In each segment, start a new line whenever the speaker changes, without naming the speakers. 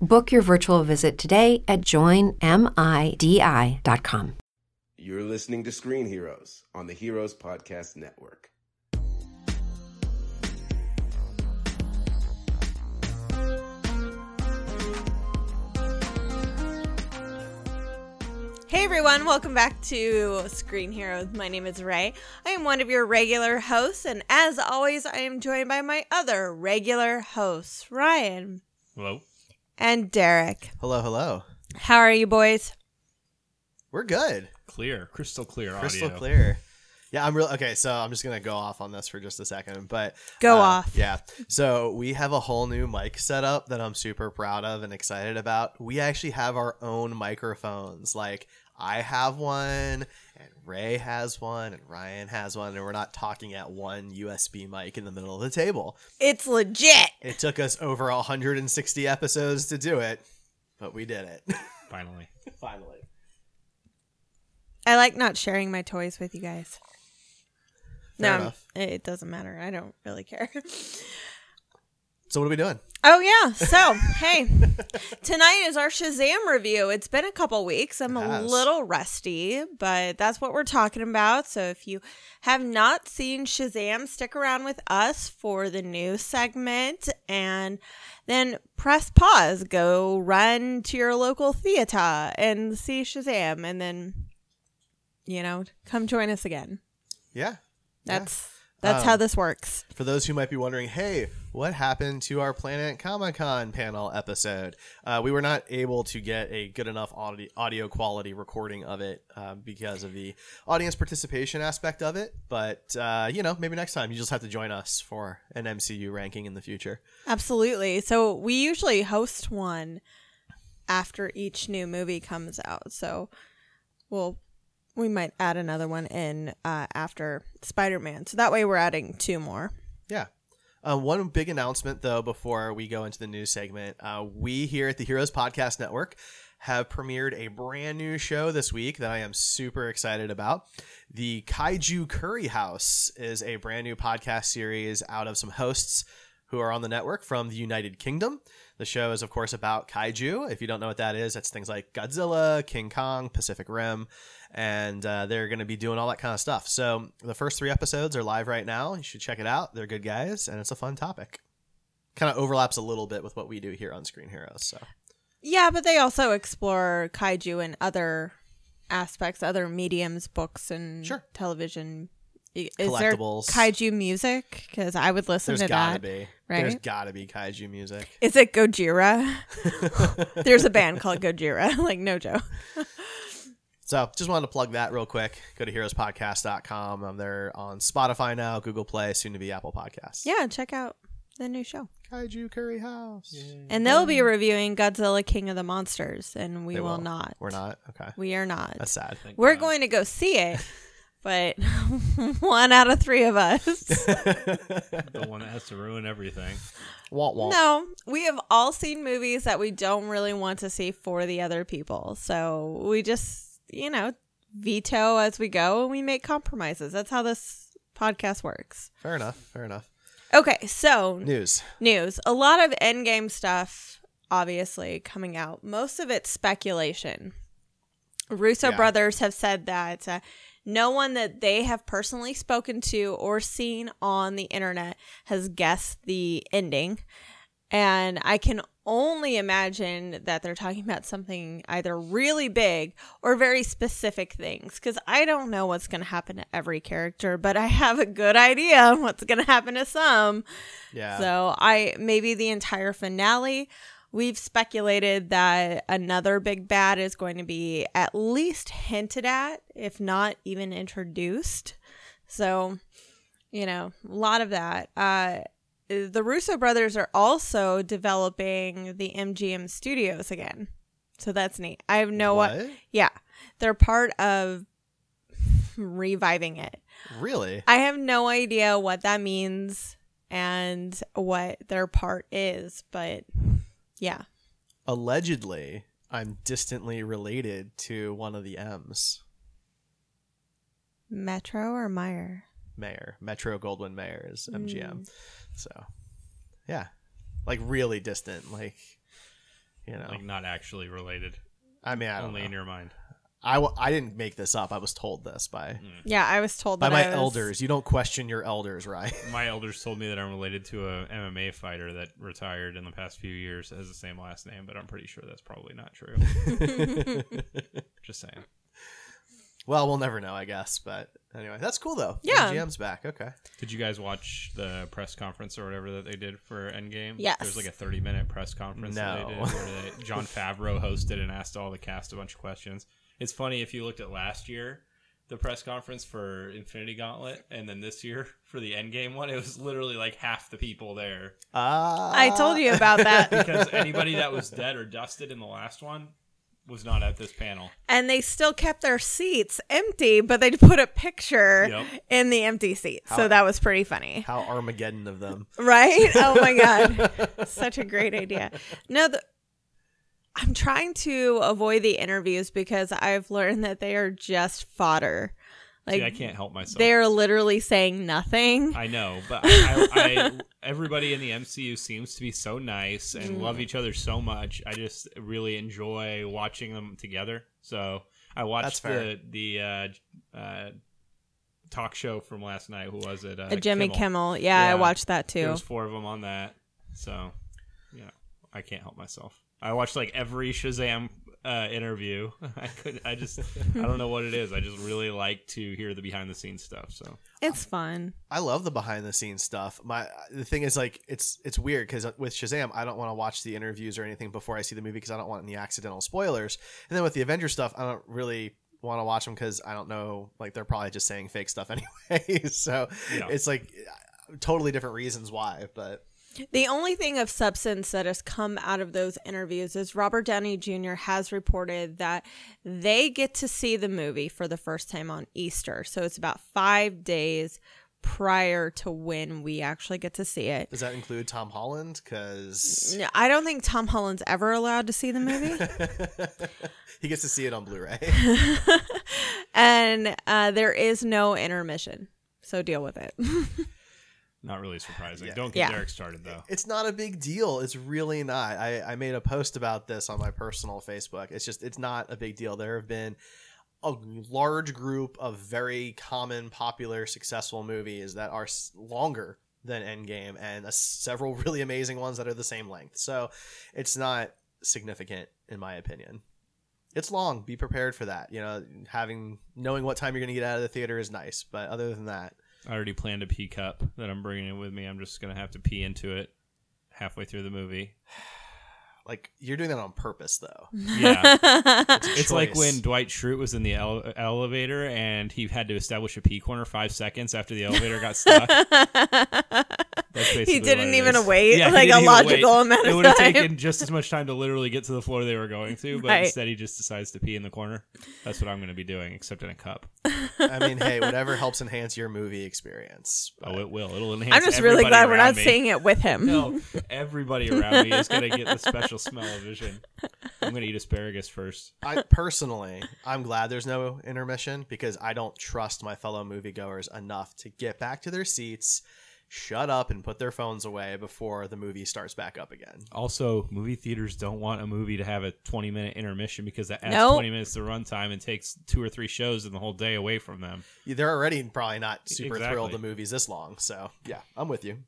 Book your virtual visit today at joinmidi.com.
You're listening to Screen Heroes on the Heroes Podcast Network.
Hey everyone, welcome back to Screen Heroes. My name is Ray. I am one of your regular hosts, and as always, I am joined by my other regular hosts, Ryan
Hello.
And Derek.
Hello, hello.
How are you boys?
We're good.
Clear, crystal clear
Crystal
audio.
clear. Yeah, I'm real okay. So I'm just gonna go off on this for just a second, but
Go
uh,
off.
Yeah. So we have a whole new mic setup that I'm super proud of and excited about. We actually have our own microphones. Like I have one, and Ray has one, and Ryan has one, and we're not talking at one USB mic in the middle of the table.
It's legit.
It took us over 160 episodes to do it, but we did it
Finally.
finally.
I like not sharing my toys with you guys.
Fair
no,
enough.
it it doesn't matter. I don't really care.
So what are we doing?
Oh yeah. So hey, tonight is our Shazam review. It's been a couple weeks. I'm a little rusty, but that's what we're talking about. So if you have not seen Shazam, stick around with us for the new segment, and then press pause. Go run to your local theater and see Shazam, and then you know come join us again.
Yeah.
That's that's
Um,
how this works.
For those who might be wondering, hey, what happened to our Planet Comic Con panel episode? Uh, we were not able to get a good enough audio, audio quality recording of it uh, because of the audience participation aspect of it. But, uh, you know, maybe next time you just have to join us for an MCU ranking in the future.
Absolutely. So we usually host one after each new movie comes out. So we'll we might add another one in uh, after Spider-Man. So that way we're adding two more.
Yeah. Uh, one big announcement, though, before we go into the news segment. Uh, we here at the Heroes Podcast Network have premiered a brand new show this week that I am super excited about. The Kaiju Curry House is a brand new podcast series out of some hosts who are on the network from the United Kingdom. The show is, of course, about kaiju. If you don't know what that is, that's things like Godzilla, King Kong, Pacific Rim, and uh, they're going to be doing all that kind of stuff. So the first three episodes are live right now. You should check it out. They're good guys, and it's a fun topic. Kind of overlaps a little bit with what we do here on Screen Heroes. So
Yeah, but they also explore kaiju and other aspects, other mediums, books and
Sure.
television. I- Is there kaiju music? Because I would listen
there's
to
gotta
that.
be.
right?
There's gotta be kaiju music.
Is it Gojira? There's a band called Gojira. like no joke.
So just wanted to plug that real quick. Go to heroespodcast.com. Um, they're on Spotify now, Google Play, soon to be Apple Podcasts.
Yeah, check out the new show.
Kaiju Curry House.
And they'll be reviewing Godzilla King of the Monsters, and we
They
will, not.
We're not. Okay.
We are not.
That's sad.
We're going to go see it, but one out of three of us.
the one that has to ruin everything.
Womp womp.
no, we have all seen movies that we don't really want to see for the other people. So we just, you know, veto as we go and we make compromises. That's how this podcast works.
Fair enough. Fair enough.
Okay, so
News.
news. A lot of endgame stuff, obviously, coming out. Most of it's speculation. Russo
Yeah.
brothers have said that uh, no one that they have personally spoken to or seen on the internet has guessed the ending. And I can only imagine that they're talking about something either really big or very specific things because I don't know what's going to happen to every character, but I have a good idea what's going to happen to some.
Yeah.
So I maybe the entire finale. We've speculated that another big bad is going to be at least hinted at, if not even introduced. So, you know, a lot of that. Uh, the Russo brothers are also developing the MGM studios again. So that's neat. I have no
what?
yeah. They're part of reviving it.
Really?
I have no idea what that means and what their part is, but yeah.
Allegedly, I'm distantly related to one of the M's.
Metro or Meyer?
Mayor, Metro Goldwyn Mayer is MGM.
Mm.
So, yeah, like really distant. Like, you know,
Like not actually related,
I mean, I don't
only
know.
in your mind.
I, w- I didn't make this up. I was told this by
Yeah, I was told
by
that
my
I was-
elders. You don't question your elders, right?
My elders told me that I'm related to a MMA fighter that retired in the past few years has the same last name, but I'm pretty sure that's probably not true. Just saying.
well, we'll never know, I guess. But anyway, that's cool though.
Yeah.
MGM's back. Okay.
Did you guys watch the press conference or whatever that they did for Endgame?
Yes.
was like a 30 minute press conference that they
No.
did where they, Jon Favreau hosted and asked all the cast a bunch of questions. It's funny if you looked at last year, the press conference for Infinity Gauntlet, and then this year for the Endgame one, it was literally like half the people there.
Uh,
I told you about that.
Because anybody that was dead or dusted in the last one was not at this panel.
and they still kept their seats empty, but they put a picture
Yep.
in the empty seat.
How-
So that was pretty funny.
How Armageddon of them.
Right? Oh my god. Such a great idea. No, the I'm trying to avoid the interviews because I've learned that they are just fodder. Like
See, I can't help myself.
they're literally saying nothing.
I know, but I, I, I, everybody in the MCU seems to be so nice and
Mm.
love each other so much. I just really enjoy watching them together. So I watched the the uh, uh, talk show from last night. Who was it? Uh,
Uh, Jimmy Kimmel. Yeah, I watched that too.
There
too.
was four of them on that. So yeah, I can't help myself. I watched like every Shazam uh, interview. I could. I just. I don't know what it is. I just really like to hear the behind the scenes stuff. So
It's fun.
I love the behind the scenes stuff. My the thing is like it's it's weird because with Shazam I don't want to watch the interviews or anything before I see the movie because I don't want any accidental spoilers. And then with the Avengers stuff I don't really want to watch them because I don't know like they're probably just saying fake stuff anyway. so
Yeah.
it's like totally different reasons why. But
The only thing of substance that has come out of those interviews is Robert Downey Jr. has reported that they get to see the movie for the first time on Easter. So it's about five days prior to when we actually get to see it.
does that include Tom Holland? Because
No, I don't think Tom Holland's ever allowed to see the movie.
he gets to see it on Blu-ray.
and uh, there is no intermission. So deal with it.
Not really surprising.
Yeah.
Don't get
Yeah.
Derek started though.
it's not a big deal. It's really not. I, I made a post about this on my personal Facebook. It's just it's not a big deal. There have been a large group of very common, popular, successful movies that are longer than Endgame, and a, several really amazing ones that are the same length. So it's not significant in my opinion. It's long. Be prepared for that. You know, having knowing what time you're going to get out of the theater is nice, but other than that,
I already planned a pee cup that I'm bringing in with me. I'm just gonna have to pee into it halfway through the movie.
like you're doing that on purpose, though.
Yeah.
It's,
It's like when Dwight Schrute was in the ele- elevator and he had to establish a pee corner five seconds after the elevator got stuck. That's
he didn't even
is.
wait
Yeah,
like a
didn't even
logical
wait.
amount
It would have taken just as much time to literally get to the floor they were going to, but
Right.
instead he just decides to pee in the corner. That's what I'm going to be doing, except in a cup.
I mean, hey, whatever helps enhance your movie experience.
Oh, it will. It'll enhance.
I'm just really glad we're not
me.
seeing it with him.
No, everybody around me is going to get the special smell of vision. I'm gonna eat asparagus first.
I personally, I'm glad there's no intermission because I don't trust my fellow moviegoers enough to get back to their seats, shut up, and put their phones away before the movie starts back up again.
Also, movie theaters don't want a movie to have a 20 minute intermission because that adds
Nope.
20 minutes to runtime and takes two or three shows and the whole day away from them.
They're already probably not super
Exactly.
thrilled the movie's this long, so yeah, I'm with you.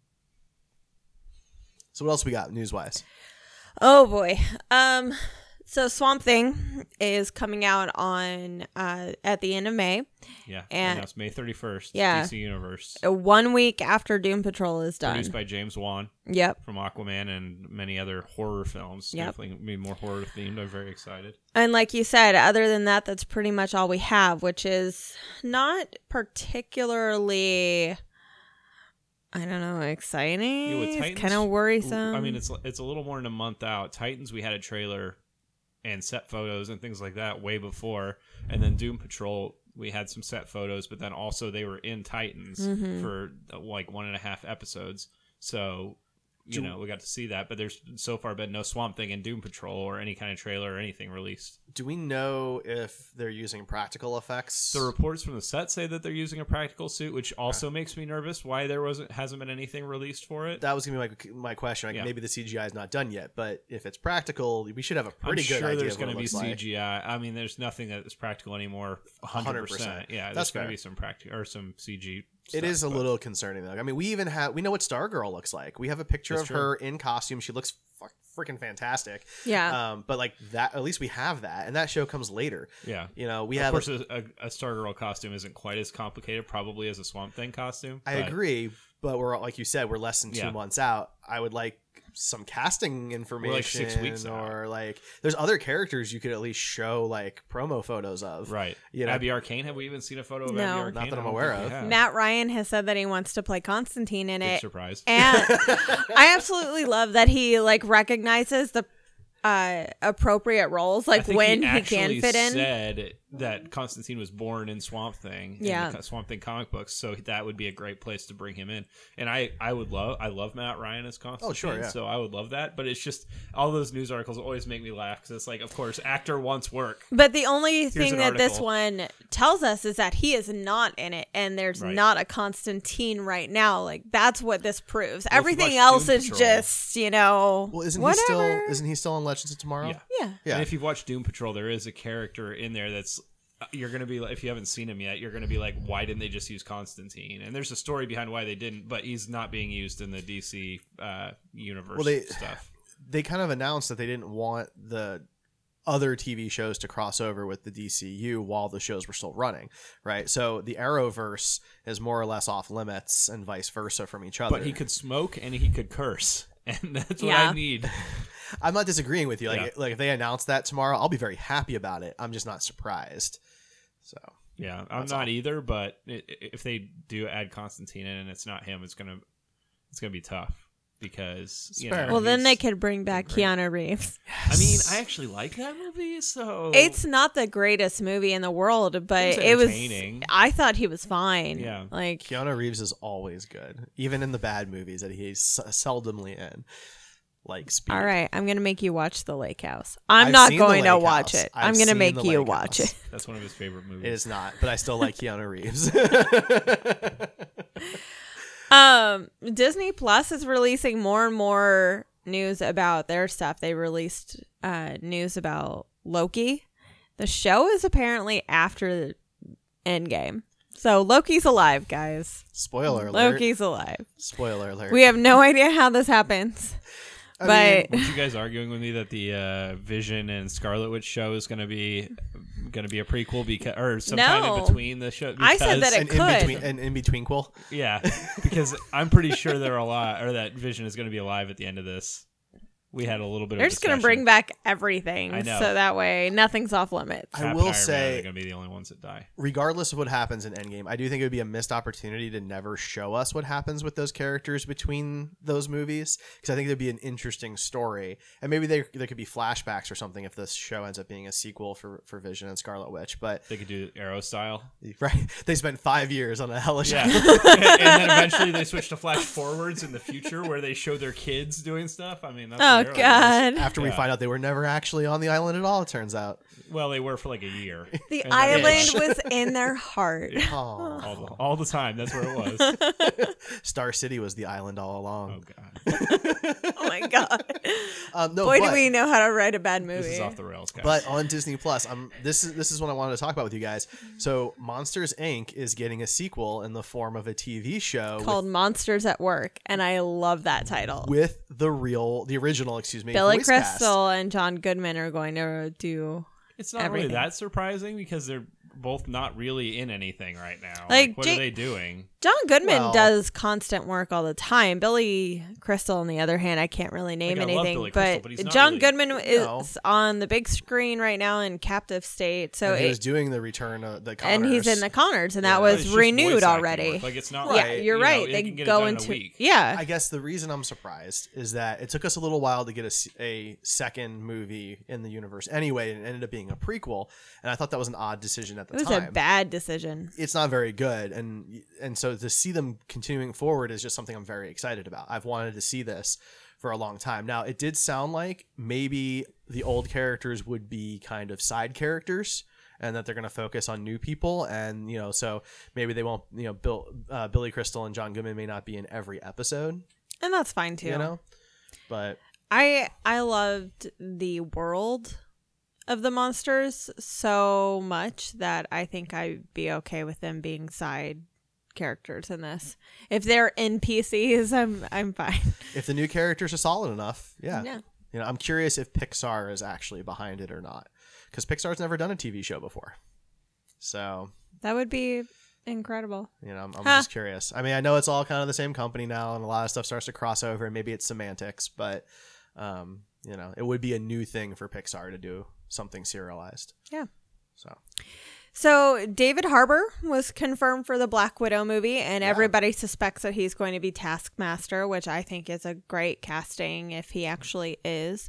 So what else we got news wise?
Oh boy. Um so Swamp Thing is coming out on uh at the end of May.
Yeah,
And-
that's May 31st.
Yeah.
DC Universe.
Uh, One week after Doom Patrol is done.
Produced by James Wan
yep.
from Aquaman and many other horror films.
Yep.
Definitely be more horror themed. I'm very excited.
And like you said, other than that, that's pretty much all we have, which is not particularly I don't know, exciting.
Yeah,
it's kind of worrisome.
I mean, it's it's a little more than a month out. Titans, we had a trailer and set photos and things like that way before, and then Doom Patrol, we had some set photos, but then also they were in Titans
Mm-hmm.
for like one and a half episodes. So you
Do-
know we got to see that, but there's so far been no Swamp Thing and Doom Patrol or any kind of trailer or anything released.
Do we know if they're using practical effects?
The reports from the set say that they're using a practical suit, which also makes me nervous. Why there wasn't hasn't been anything released for it?
that was gonna be my, my question. Like
Yeah.
maybe the CGI is not done yet, but if it's practical, we should have a pretty
I'm
good
sure
idea
there's
of
going
it
to be
looks like.
CGI. I mean, there's nothing that is practical anymore. 100%.
100%.
Yeah,
That's
there's going
fair.
to be some practical or some CG.
It
stuff,
is a
but-
little concerning though. I mean, we even have we know what Stargirl looks like. We have a picture
That's
of her in costume. She looks fuck, freaking fantastic.
yeah.
Um, but like that, at least we have that, and that show comes later.
Yeah.
You know, we
of
have.
course,
a,
a, a, a Stargirl costume isn't quite as complicated, probably, as a Swamp Thing costume.
I
but-
agree, but we're like you said, we're less than two
Yeah.
months out. I would like some casting information, like
six weeks out.
or like there's other characters you could at least show like promo photos of.
Right.
You know-
Abby Arcane. Have we even seen a photo of
No.
Abby
Not
that
I
I'm aware of.
have.
Matt Ryan has said that he wants to play Constantine in
Big
it.
surprise.
And I absolutely love that he like recognizes the uh appropriate roles like when
he,
he, can fit in.
said that mm-hmm. Constantine was born in Swamp Thing, in
Yeah.
the Swamp Thing comic books, so that would be a great place to bring him in. And I, I would love, I love Matt Ryan as Constantine,
Oh, sure, yeah.
so I would love that. But it's just all those news articles always make me laugh because it's like, of course, actor wants work.
But the only thing
an
that this one tells us is that he is not in it and there's
Right.
not a Constantine right now. Like that's what this proves.
Well,
Everything else
Doom
is
Patrol-
just, you know,
Well, isn't
whatever.
he still? Isn't he still on Legends of Tomorrow?
Yeah.
yeah.
Yeah.
And if you've watched Doom Patrol, there is a character in there that's you're gonna be like, if you haven't seen him yet, you're gonna be like, why didn't they just use Constantine? And there's a story behind why they didn't, but he's not being used in the DC uh, universe
Well, they-
stuff.
they kind of announced that they didn't want the other TV shows to cross over with the DCU while the shows were still running, right? So the Arrowverse is more or less off limits and vice versa from each other.
But he could smoke and he could curse, and that's what
Yeah.
I need.
I'm not disagreeing with you. Like,
Yeah.
like if they announce that tomorrow, I'll be very happy about it. I'm just not surprised. So
Yeah, I'm not
all.
either. But i- i- if they do add Constantine in and it's not him, it's gonna it's gonna be tough because you know,
Well, then they could bring back
great.
Keanu Reeves.
I mean, I actually like that movie, so
It's not the greatest movie in the world, but
It was
it was. I thought he was fine.
Yeah.
Like
Keanu Reeves is always good, even in the bad movies that he's seldomly in, like Speed.
All right, I'm gonna make you watch The Lake House. I'm
I've
not going to watch
House.
it.
I've
I'm gonna make you watch
House.
it.
that's one of his favorite movies.
It is not, but I still like Keanu Reeves.
Um, Disney Plus is releasing more and more news about their stuff. They released uh, news about Loki. The show is apparently after the Endgame. So Loki's alive, guys.
Spoiler alert.
Loki's alive.
Spoiler alert.
We have no idea how this happens.
I
but
mean,
Weren't you guys arguing with me that the uh, Vision and Scarlet Witch show is going to be going to be a prequel because or sometime
No.
in between the show?
I said that it
an in
could.
between an in between quill.
yeah, because I'm pretty sure they're alive or that Vision is going to be alive at the end of this. We had a little bit. Of.
They're
of
just gonna bring back everything,
I know.
so that way nothing's off limits.
I
Cap
will
and Iron Man
say-
are going to be the only ones that die.
regardless of what happens in Endgame, I do think it would be a missed opportunity to never show us what happens with those characters between those movies because I think there'd be an interesting story, and maybe there there could be flashbacks or something if this show ends up being a sequel for for Vision and Scarlet Witch. But
They could do Arrow style.
right, they spent five years on a hellish.
Yeah, and then eventually they switch to flash forwards in the future where they show their kids doing stuff. I mean, that's
Oh,
Apparently it
God.
After we
Yeah.
find out they were never actually on the island at all, it turns out.
Well, they were for like a year.
The
And then-
island was in their heart.
Oh,
all the, all the time. That's where it was.
Star City was the island all along.
Oh
along.
god,
Oh my god.
Um, no,
Boy,
but,
do we know how to write a bad movie.
this is off the rails, guys.
but on Disney Plus, um, this is this is what I wanted to talk about with you guys. So, Monsters Inc. is getting a sequel in the form of a TV show with-
called Monsters at Work, and I love that title.
with, the real, the original, excuse me,
Billy
voice cast.
Crystal and John Goodman are going to do
it's not
everything.
really that surprising because they're both not really in anything right now.
Like,
Like, what
Ja-
are they doing?
John Goodman
Well-
does constant work all the time. Billy Crystal, on the other hand, I can't really name
Like,
anything. But
Crystal, but
John
really-
Goodman is
No.
on the big screen right now in Captive State. So
and he
it-
was doing the return of the
and he's in the Conners, and
Yeah.
that was renewed already.
Like it's not.
Right.
Yeah,
like,
you're
you
right.
they
they
can get it
go
in a
into
week.
yeah.
I guess the reason I'm surprised is that it took us a little while to get a second movie in the universe anyway, and it ended up being a prequel. And I thought that was an odd decision at the time.
it was
time.
a bad decision.
it's not very good, and and so to see them continuing forward is just something I'm very excited about. I've wanted to see this for a long time. Now, it did sound like maybe the old characters would be kind of side characters. And that they're going to focus on new people, and you know, so maybe they won't. You know, Bill, uh, Billy Crystal and John Goodman may not be in every episode.
And that's fine too.
You know, but
I I loved the world of the monsters so much that I think I'd be okay with them being side characters in this. If they're NPCs, I'm I'm fine.
if the new characters are solid enough, yeah.
Yeah.
You know, I'm curious if Pixar is actually behind it or not, because Pixar's never done a TV show before. So
That would be incredible.
you know, I'm, I'm
Huh.
just curious. I mean, I know it's all kind of the same company now, and a lot of stuff starts to cross over, and maybe it's semantics, but um, you know, it would be a new thing for Pixar to do something serialized.
Yeah.
So
So David Harbour was confirmed for the Black Widow movie, and
Yeah.
everybody suspects that he's going to be Taskmaster, which I think is a great casting if he actually is.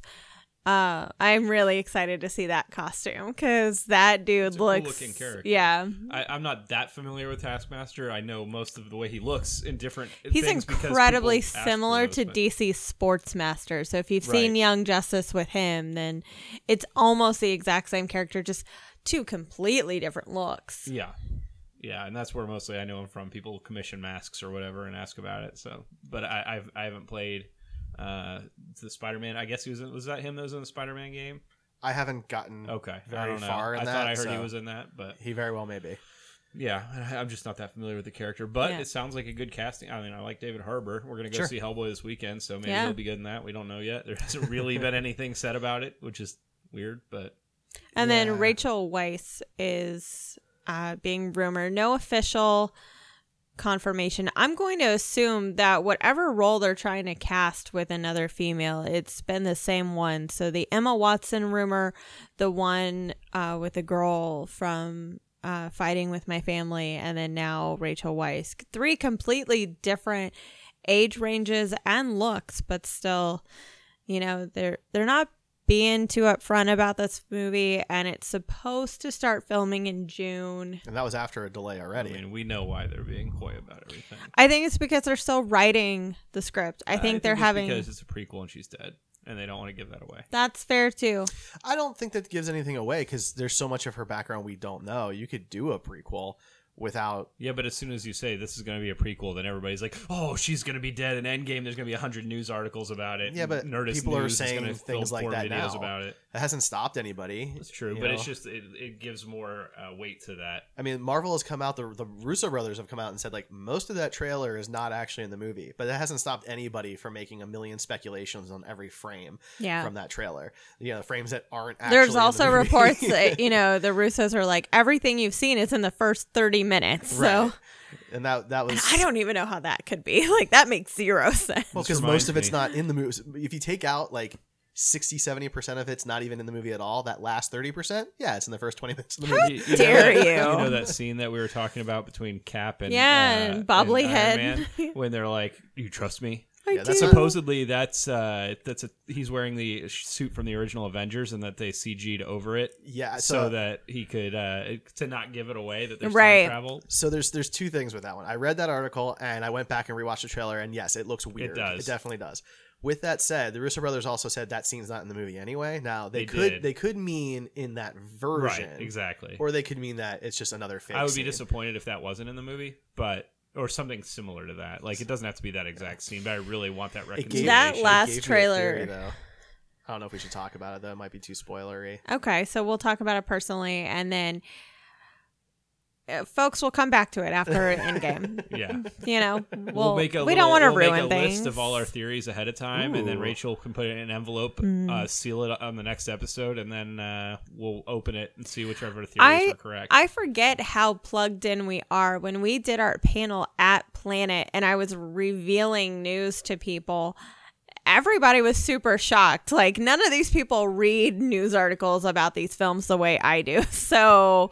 Uh, I'm really excited to see that costume because that dude
cool
looks.
looking character.
Yeah,
I, I'm not that familiar with Taskmaster. I know most of the way he looks in different.
he's
things
incredibly
people ask for
similar to DC Sportsmaster. So if you've seen Young Justice with him, then it's almost the exact same character, just two completely different looks.
Yeah, yeah, and that's where mostly I know him from. People commission masks or whatever and ask about it. So, but I I've, I haven't played uh the Spider-Man. I guess he was in, was that him that was in the Spider-Man game?
I haven't gotten
Okay, I
very
don't
far in
I
that.
thought I heard he was in that, but
He very well may be.
yeah, I- I'm just not that familiar with the character. But
Yeah.
it sounds like a good casting. I mean, I like David Harbour. We're gonna go
Sure.
see Hellboy this weekend, so maybe
Yeah.
he'll be good in that. We don't know yet. There hasn't really been anything said about it, which is weird, but
And
Yeah.
then Rachel Weisz is uh, being rumored. No official confirmation. I'm going to assume that whatever role they're trying to cast with another female, it's been the same one. So the Emma Watson rumor, the one uh, with the girl from uh, Fighting with My Family, and then now Rachel Weisz. Three completely different age ranges and looks, but still, you know, they're they're not being too upfront about this movie, and it's supposed to start filming in June.
And that was after a delay already.
I mean, we know why they're being coy about everything.
I think it's because they're still writing the script. I think they're
it's
having.
because it's a prequel and she's dead, and they don't want to give that away.
That's fair too.
I don't think that gives anything away because there's so much of her background we don't know. You could do a prequel without.
Yeah, but as soon as you say this is going to be a prequel, then everybody's like, "Oh, she's going to be dead." In Endgame, there's going to be hundred news articles about it.
Yeah, but
Nerdist
people are
News is
saying things like that now.
about it.
That hasn't stopped anybody.
It's true,
you
but it's just it, it gives more uh, weight to that.
I mean, Marvel has come out. The the Russo brothers have come out and said like most of that trailer is not actually in the movie, but it hasn't stopped anybody from making a million speculations on every frame
Yeah.
from that trailer. You know, frames that aren't. Actually
There's
in the
also
movie.
reports that you know the Russos are like everything you've seen is in the first 30 minutes. So
and that that was.
I don't even know how that could be. Like that makes zero sense.
Well, because most of it's
me-
not in the movie. If you take out like 60, 70% of it's not even in the movie at all, that last 30%, yeah, it's in the first 20 minutes of the movie.
You, you
dare
know, that-
you.
You know that scene that we were talking about between Cap and
Yeah,
uh,
and
and
Bobbly
Iron
Head.
Man, when they're like, "You trust me."
I
Yeah, that's
do.
Supposedly, that's uh, that's a he's wearing the suit from the original Avengers, and that they CG'd over it
Yeah,
so,
so,
that he could uh, to not give it away that there's
Right.
time travel.
so there's there's two things with that one. I read that article and I went back and rewatched the trailer, and yes, it looks weird.
It does.
It definitely does. With that said, the Russo brothers also said that scene's not in the movie anyway. Now they,
They
could
did.
they could mean in that version,
Right, exactly.
or they could mean that it's just another fake.
I would be
scene.
disappointed if that wasn't in the movie, but or something similar to that. Like it doesn't have to be that exact scene, but I really want that
It
reconciliation.
That last
gave me a
trailer-
theory, though. I don't know if we should talk about it though. It might be too spoilery.
Okay, so we'll talk about it personally, and then folks will come back to it after Endgame.
yeah.
You know,
We'll,
we'll,
make a
we
little-
don't want to
we'll
ruin
make a
things.
list of all our theories ahead of time, and then Rachel can put it in an envelope,
Mm.
uh, seal it on the next episode, and then uh, we'll open it and see whichever theories
I
were correct.
I forget how plugged in we are when we did our panel at Planet, and I was revealing news to people. Everybody was super shocked. Like none of these people read news articles about these films the way I do. So,
Or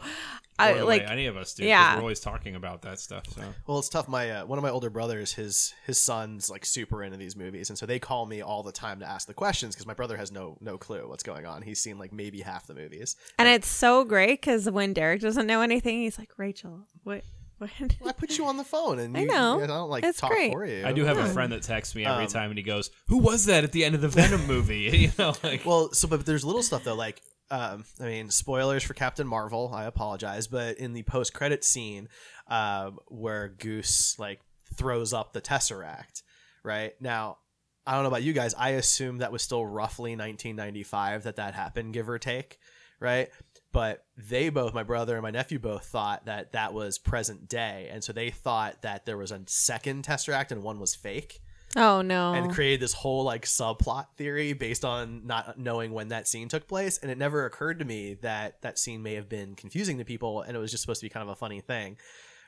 I
the
like
any of us do.
yeah.
we're always talking about that stuff. So
Well, it's tough. My uh, one of my older brothers, his his son's like super into these movies, and so they call me all the time to ask the questions because my brother has no no clue what's going on. He's seen like maybe half the movies.
And it's so great because when Derek doesn't know anything, he's like, Rachel, what? what?
Well, I put you on the phone, and
I know.
I don't like
It's
talk
great.
for you.
I do have a friend that texts me every
Um,
time, and he goes, "Who was that at the end of the Venom movie?" you know, like
Well, so but there's little stuff though, like um, I mean, spoilers for Captain Marvel. I apologize, but in the post credit scene, um, where Goose like throws up the Tesseract, right now. I don't know about you guys. I assume that was still roughly 1995 that that happened, give or take, right? But they both, my brother and my nephew, both thought that that was present day, and so they thought that there was a second Tesseract and one was fake
Oh no!
and created this whole like subplot theory based on not knowing when that scene took place and it never occurred to me that that scene may have been confusing to people and it was just supposed to be kind of a funny thing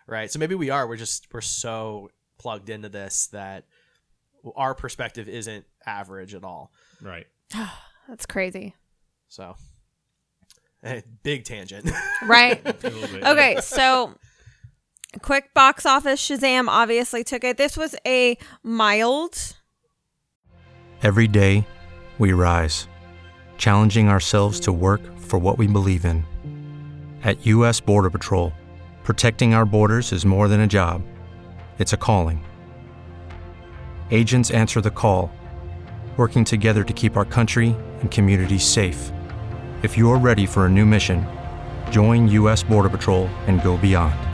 right so maybe we are we're just we're so plugged into this that our perspective isn't average at all
right.
That's crazy,
so big tangent
right?
A little bit.
okay, so quick box office Shazam obviously took it. This was a mild.
Every day, we rise, challenging ourselves to work for what we believe in. At U.S. Border Patrol, protecting our borders is more than a job, it's a calling. Agents answer the call, working together to keep our country and communities safe. If you're ready for a new mission, join U.S. Border Patrol and go beyond.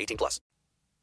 18 plus.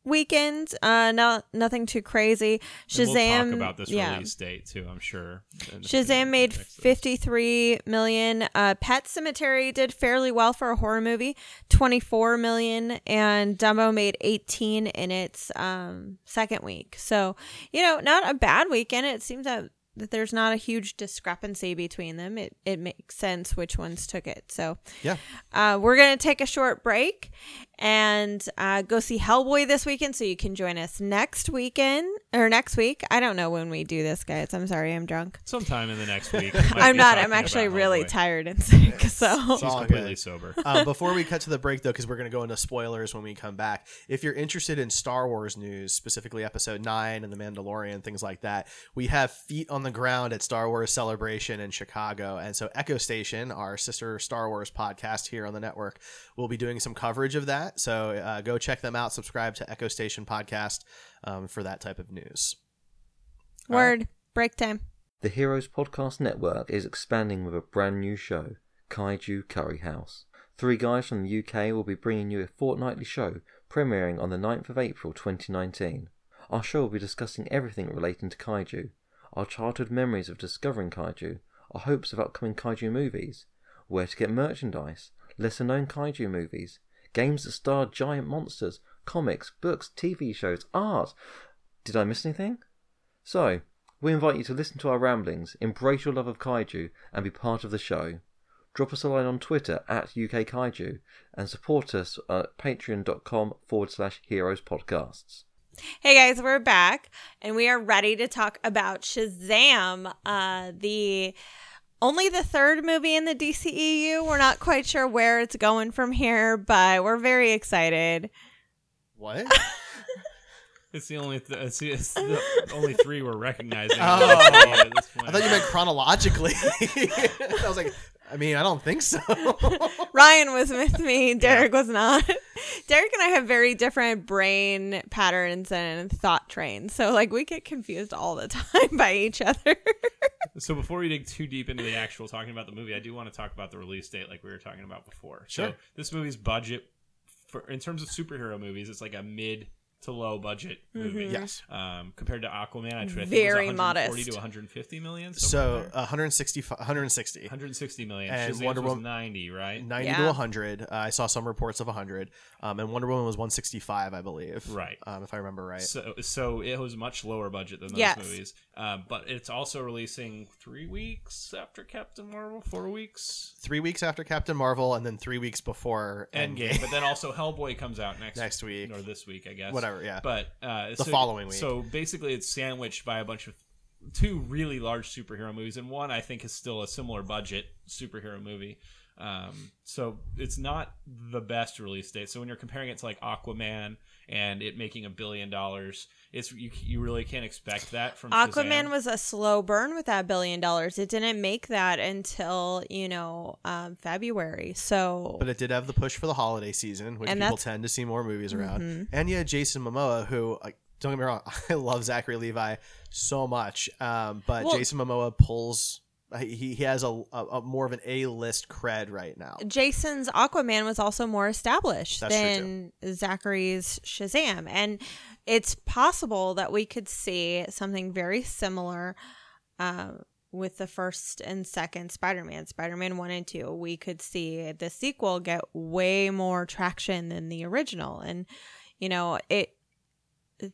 Weekend, uh, not nothing too crazy.
And
Shazam,
We'll talk about this
yeah.
release date too. I'm sure. in the-
Shazam made 53 million. Uh, Pet Sematary did fairly well for a horror movie, 24 million, and Dumbo made 18 in its um, second week. So, you know, not a bad weekend. It seems that, that there's not a huge discrepancy between them. It, it makes sense which ones took it. So,
yeah
uh, we're going to take a short break and uh, go see Hellboy this weekend. So you can join us next weekend or next week. I don't know when we do this, guys. I'm sorry, I'm drunk.
sometime in the next week.
I'm not. I'm actually really
Hellboy.
tired and sick. So
She's completely
good.
sober.
um, before we cut to the break, though, because we're going to go into spoilers when we come back, if you're interested in Star Wars news, specifically Episode 9 and The Mandalorian, things like that, we have feet on the ground at Star Wars Celebration in Chicago. And so Echo Station, our sister Star Wars podcast here on the network, will be doing some coverage of that. So uh, go check them out. Subscribe to Echo Station Podcast um, for that type of news. All right.
word break time.
The Heroes Podcast Network is expanding with a brand new show, Kaiju Curry House. Three guys from the UK will be bringing you a fortnightly show premiering on the 9th of April 2019. Our show will be discussing everything relating to kaiju, our childhood memories of discovering kaiju, our hopes of upcoming kaiju movies, where to get merchandise, lesser known kaiju movies, games that star giant monsters, comics, books, TV shows, art. Did I miss anything? So, we invite you to listen to our ramblings, embrace your love of kaiju, and be part of the show. drop us a line on Twitter at UK Kaiju and support us at patreon.com forward slash heroes podcasts.
Hey guys, we're back and we are ready to talk about Shazam, uh, the only the third movie in the DCEU. We're not quite sure where it's going from here, but we're very excited.
What?
It's the only th- it's, the- it's the only three we're recognizing.
Oh.
at this point.
I thought you meant chronologically. I was like, I mean, I don't think so.
Ryan was with me, Derek was not. Derek and I have very different brain patterns and thought trains. So like we get confused all the time by each other.
So before we dig too deep into the actual talking about the movie, I do want to talk about the release date, like we were talking about before.
Sure.
So this movie's budget, for in terms of superhero movies, it's like a mid to low budget movie.
yes.
Um, compared to Aquaman, I think
Very
it was 140
modest.
to 150 million.
So
somewhere
160, 160.
160 million.
and
Shazam's
Wonder Woman-
90, right?
90
Yeah.
to 100. Uh, I saw some reports of 100. Um, and Wonder Woman was 165, I believe.
Right.
Um, if I remember right.
So, so it was much lower budget than those
Yes.
movies, um, but it's also releasing three weeks after Captain Marvel, four weeks
three weeks after Captain Marvel, and then three weeks before
Endgame.
Endgame.
but then also Hellboy comes out next
Next week.
or this week, I guess.
Whatever, yeah.
But uh,
The following week.
So basically, it's sandwiched by a bunch of two really large superhero movies, and one I think is still a similar budget superhero movie. Um, so it's not the best release date. So when you're comparing it to like Aquaman and it making a billion dollars, it's you, you really can't expect that from
Aquaman
Shazam.
was a slow burn with that billion dollars. It didn't make that until, you know, um, February. So
But it did have the push for the holiday season, which
And
people tend to see more movies around.
Mhm.
And yeah, Jason Momoa, who like, don't get me wrong, I love Zachary Levi so much, um, but
Well-
Jason Momoa pulls. He, he has a, a, a more of an A list cred right now.
Jason's Aquaman was also more established
That's
than Zachary's Shazam. And it's possible that we could see something very similar uh, with the first and second Spider Man, Spider Man 1 and 2. We could see the sequel get way more traction than the original. And, you know, it.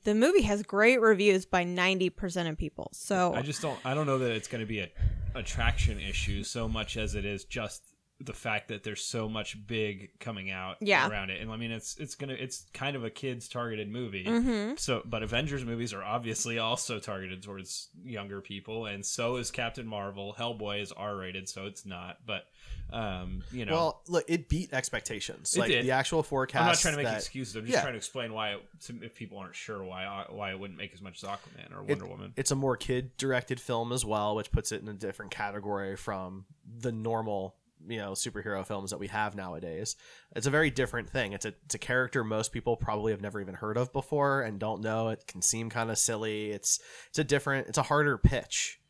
The movie has great reviews by 90% of people. So
I just don't. I don't know that it's going to be a attraction issue so much as it is just the fact that there's so much big coming out
Yeah.
around it. And I mean, it's it's gonna it's kind of a kids targeted movie.
Mhm.
So, but Avengers movies are obviously also targeted towards younger people, and so is Captain Marvel. Hellboy is R rated, so it's not. But um, you know,
Well, look, it beat expectations.
It
like
did.
the actual forecast.
I'm not trying to make
that-
excuses. I'm just
Yeah.
trying to explain why, it, if people aren't sure why why it wouldn't make as much as Aquaman or
It-
Wonder Woman.
It's a more kid directed film as well, which puts it in a different category from the normal, you know, superhero films that we have nowadays. It's a very different thing. It's a it's a character most people probably have never even heard of before and don't know. It can seem kind of silly. It's it's a different it's a harder pitch,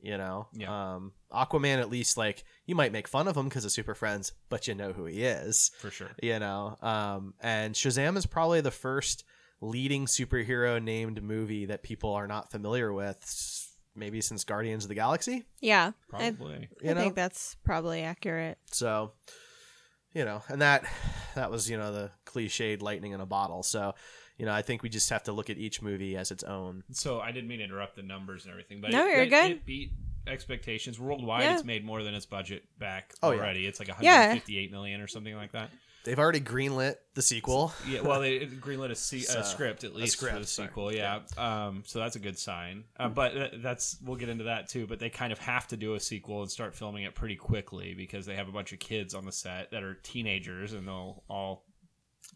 you know.
Yeah.
Um Aquaman at least like you might make fun of him because of Super Friends, but you know who he is
for sure.
you know um and shazam is probably the first leading superhero named movie that people are not familiar with maybe since guardians of the galaxy
yeah, I,
Probably.
I
You know?
think that's probably accurate.
so you know and that that was you know the cliched lightning in a bottle so you know i think we just have to look at each movie as its own
So I didn't mean to interrupt the numbers and everything, but
No,
it,
you're
it,
good.
It beat expectations worldwide.
Yeah.
It's made more than its budget back
Oh, yeah.
already. It's like
Yeah.
158 million or something like that.
They've already greenlit the sequel
Yeah, well, they greenlit a, se-
So,
a script at least for
script,
the
sorry.
sequel. Yeah, um, so that's a good sign. Uh, but that's we'll get into that too. But they kind of have to do a sequel and start filming it pretty quickly because they have a bunch of kids on the set that are teenagers and they'll all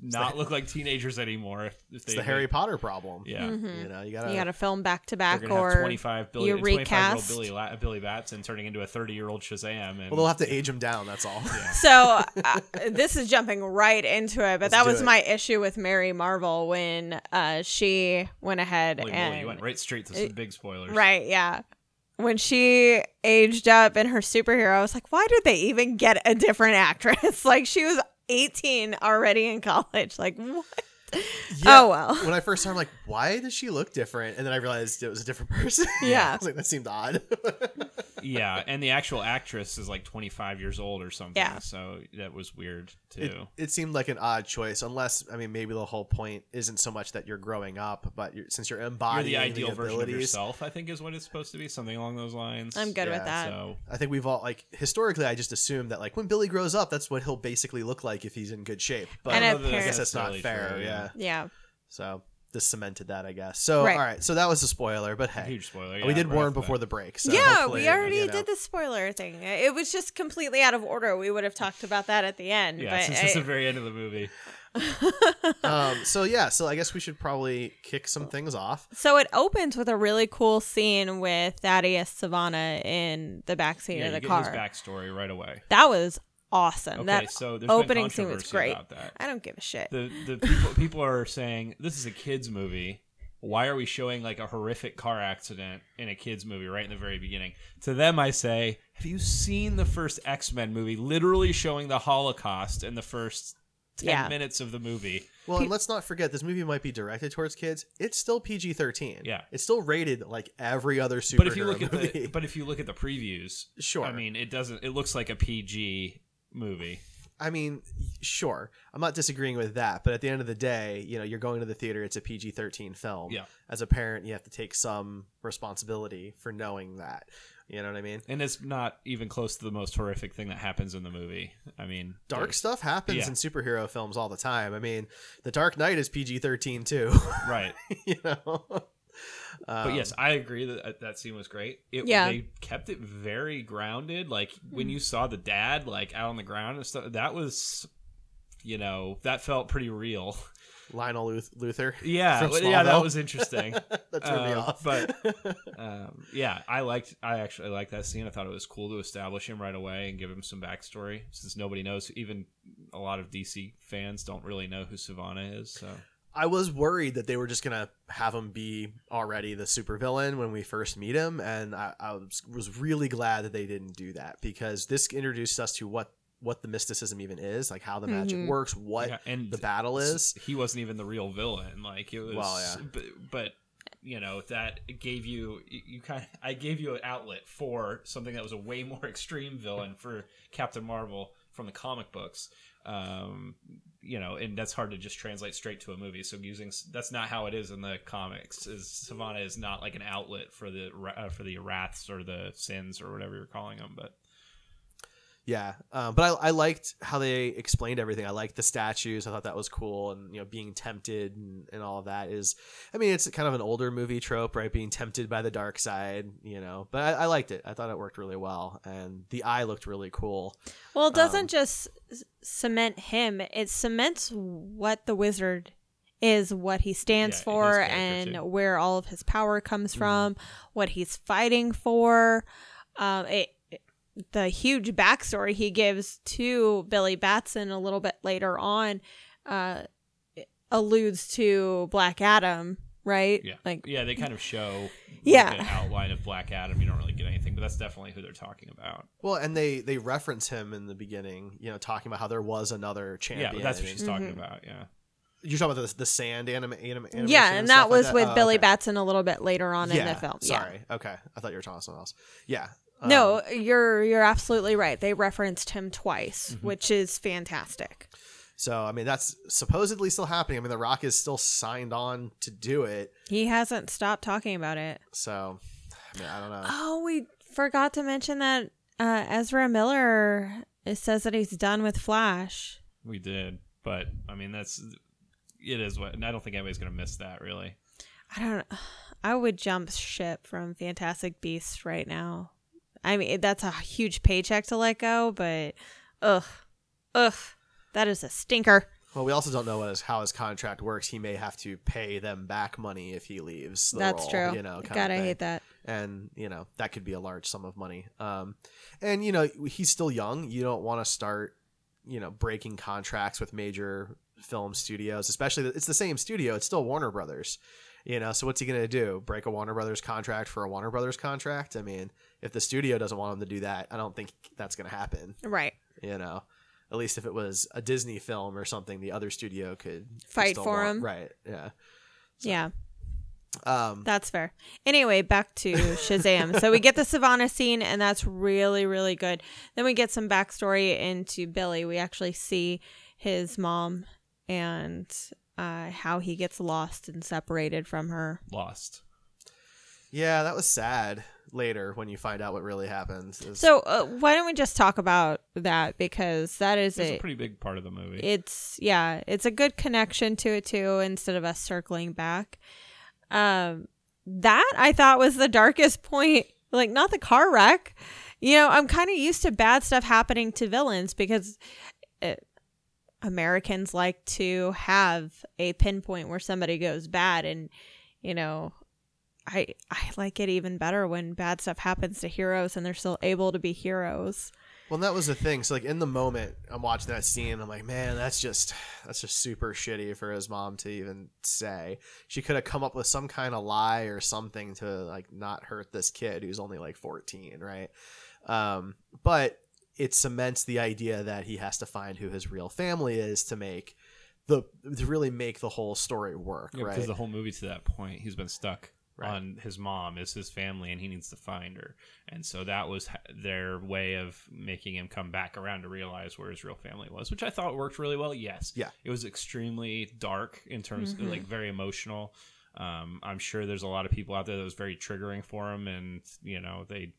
not look like teenagers anymore. If, if
it's
they
the harry potter problem
Yeah.
you know you gotta,
You got to film back to back or
25 billion,
you
25 year old
recast.
Billy, La- Billy Batson turning into a 30 year old Shazam. And
well they'll have to age him down that's all
So uh, this is jumping right into it, but
Let's
that was
it.
my issue with Mary Marvel when uh, she went ahead
Holy moly,
and
you went right straight to some big spoilers.
right, yeah. When she aged up in her superhero, I was like, why did they even get a different actress? like she was 18 already in college. Like what?
Yeah,
oh well.
when I first started, I'm like, why does she look different? And then I realized it was a different person.
Yeah.
I was like, that seemed odd.
yeah, and the actual actress is like 25 years old or something.
Yeah.
So that was weird too.
it, it seemed like an odd choice, unless I mean maybe the whole point isn't so much that you're growing up, but you're, since you're
You're
embodying
the ideal
the
version of yourself, I think, is what it's supposed to be. Something along those lines.
I'm good
Yeah,
with that.
So
I think we've all like historically. I just assumed that like when Billy grows up, that's what he'll basically look like if he's in good shape. But
And
I
a
don't know that
parent-
guess that's not
necessarily
fair.
true,
yeah.
yeah.
So this cemented that, I guess. So
Right.
all right. So that was a spoiler, but hey,
Huge spoiler.
we
yeah,
did
right
warn
off the
before
bat.
the break. So
yeah,
hopefully,
we already
you know.
did the spoiler thing. It was just completely out of order. We would have talked about that at the end.
Yeah,
but
since it's
I-
the very end of the movie.
um, so yeah, so I guess we should probably kick some things off.
so it opens with a really cool scene with Thaddeus Sivana in the backseat
Yeah,
of
you
the
get
car.
his backstory right away.
That was awesome.
Okay,
that
so there's
opening
been
scene was great.
about that.
I don't give a shit.
The the people people are saying this is a kids movie. Why are we showing like a horrific car accident in a kids movie right in the very beginning? To them, I say, have you seen the first X Men movie? Literally showing the Holocaust in the first ten
Yeah.
minutes of the movie.
Well, and let's not forget this movie might be directed towards kids. It's still PG thirteen.
Yeah.
it's still rated like every other superhero
But if you look at
movie.
the but if you look at the previews,
Sure.
I mean, it doesn't. It looks like a PG movie.
I mean, sure, I'm not disagreeing with that, but at the end of the day, you know, you're going to the theater. It's a PG-13 film.
Yeah.
As a parent, you have to take some responsibility for knowing that. You know what I mean?
And it's not even close to the most horrific thing that happens in the movie. I mean,
Dark stuff happens
yeah.
in superhero films all the time. I mean, The Dark Knight is PG-13 too.
right?
you know.
But
Um,
yes, I agree that uh, that scene was great. It,
Yeah.
they kept it very grounded. Like when you saw the dad like out on the ground and stuff, that was, you know, that felt pretty real.
Lionel Luth- Luthor.
Yeah, well, yeah, that was interesting.
that threw me
Uh,
off.
but um, yeah, I liked. I actually liked that scene. I thought it was cool to establish him right away and give him some backstory, since nobody knows. Even a lot of DC fans don't really know who Sivana is. So
I was worried that they were just gonna have him be already the supervillain when we first meet him, and I, I was, was really glad that they didn't do that because this introduced us to what what the mysticism even is, like how the magic
Mhm.
works, what
Yeah, and
the battle is.
he wasn't even the real villain. Like it was.
Well, yeah.
But, but you know that gave you you you kind. Of, I gave you an outlet for something that was a way more extreme villain for Captain Marvel from the comic books. Um, you know, and that's hard to just translate straight to a movie. So using that's not how it is in the comics. Is Sivana is not like an outlet for the uh, for the wraths or the sins or whatever you're calling them, but.
Yeah, um, but I, I liked how they explained everything. I liked the statues. I thought that was cool, and you know, being tempted and, and all of that is. I mean, it's kind of an older movie trope, right? Being tempted by the dark side, you know. But I, I liked it. I thought it worked really well, and the eye looked really cool.
Well, it doesn't
Um,
just s- cement him; it cements what the wizard is, what he stands
Yeah,
for, and
too.
where all of his power comes
Mm-hmm.
from, what he's fighting for. Um, it, it- the huge backstory he gives to Billy Batson a little bit later on uh, alludes to Black Adam, right?
Yeah,
Like,
yeah, they kind of show like,
Yeah.
an outline of Black Adam. You don't really get anything, but that's definitely who they're talking about.
Well, and they they reference him in the beginning, you know, talking about how there was another champion.
Yeah, but that's what
and-
she's talking about. Yeah,
You're talking about the, the sand anima, anim, animation.
yeah, and
stuff
that
like
was with
Oh,
Billy
okay.
Batson a little bit later on in the film. Yeah.
Sorry. Okay, I thought you were talking about something else. Yeah.
No,
um,
you're you're absolutely right. They referenced him twice,
Mm-hmm.
which is fantastic.
So I mean, that's supposedly still happening. I mean, The Rock is still signed on to do it.
He hasn't stopped talking about it.
So, I mean, I don't know.
Oh, we forgot to mention that uh, Ezra Miller it says that he's done with Flash.
we did, but I mean that's it is what, and I don't think anybody's gonna miss that really.
I don't. I would jump ship from Fantastic Beasts right now. I mean, that's a huge paycheck to let go, but ugh, ugh, that is a stinker.
Well, we also don't know his, how his contract works. He may have to pay them back money if he leaves. The
that's
role,
true.
You know,
God, I hate that.
and you know that could be a large sum of money um and you know he's still young you don't want to start you know breaking contracts with major film studios especially it's the same studio it's still warner brothers you know so what's he gonna do break a warner brothers contract for a warner brothers contract i mean if the studio doesn't want him to do that i don't think that's gonna happen
Right.
you know at least if it was a disney film or something the other studio could
Fight for
want-
him.
right yeah
Yeah.
Um,
That's fair. Anyway, back to Shazam. so we get the Sivana scene, and that's really, really good. Then we get some backstory into Billy. We actually see his mom and uh, how he gets lost and separated from her.
Lost.
yeah, that was sad. Later, when you find out what really happens, is-
So uh, why don't we just talk about that? Because that is a,
a pretty big part of the movie.
it's yeah it's a good connection to it too instead of us circling back. Um that i thought was the darkest point. Like not the car wreck. You know i'm kind of used to bad stuff happening to villains because it, americans like to have a pinpoint where somebody goes bad and you know i i like it even better when bad stuff happens to heroes and they're still able to be heroes
Well, that was the thing. So like in the moment, I'm watching that scene. I'm like, man, that's just that's just super shitty for his mom to even say. She could have come up with some kind of lie or something to like not hurt this kid who's only like 14, right? Um, but it cements the idea that he has to find who his real family is to make the to really make the whole story work,
Yeah,
right?
because the whole movie to that point, he's been stuck
Right.
on his mom is his family, and he needs to find her. And so that was their way of making him come back around to realize where his real family was, which I thought worked really well. Yes,
Yeah.
it was extremely dark in terms of like very emotional. Um, I'm sure there's a lot of people out there that was very triggering for him, and you know they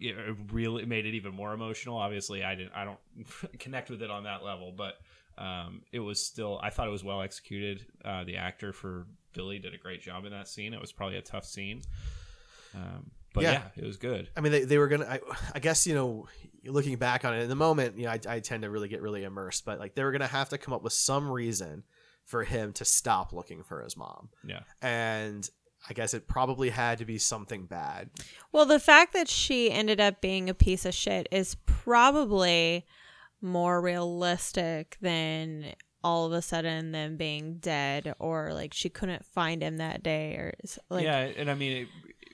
it really made it even more emotional. Obviously, I didn't, I don't connect with it on that level, but um, it was still, I thought it was well executed. Uh, the actor for Billy did a great job in that scene. It was probably a tough scene, um, but
Yeah.
yeah. it was good.
I mean, they, they were gonna. I, I guess you know, looking back on it in the moment, you know, I, I tend to really get really immersed. But like, they were gonna have to come up with some reason for him to stop looking for his mom,
Yeah,
and I guess it probably had to be something bad.
Well, the fact that she ended up being a piece of shit is probably more realistic than all of a sudden them being dead or like she couldn't find him that day or like
yeah, and I mean, it,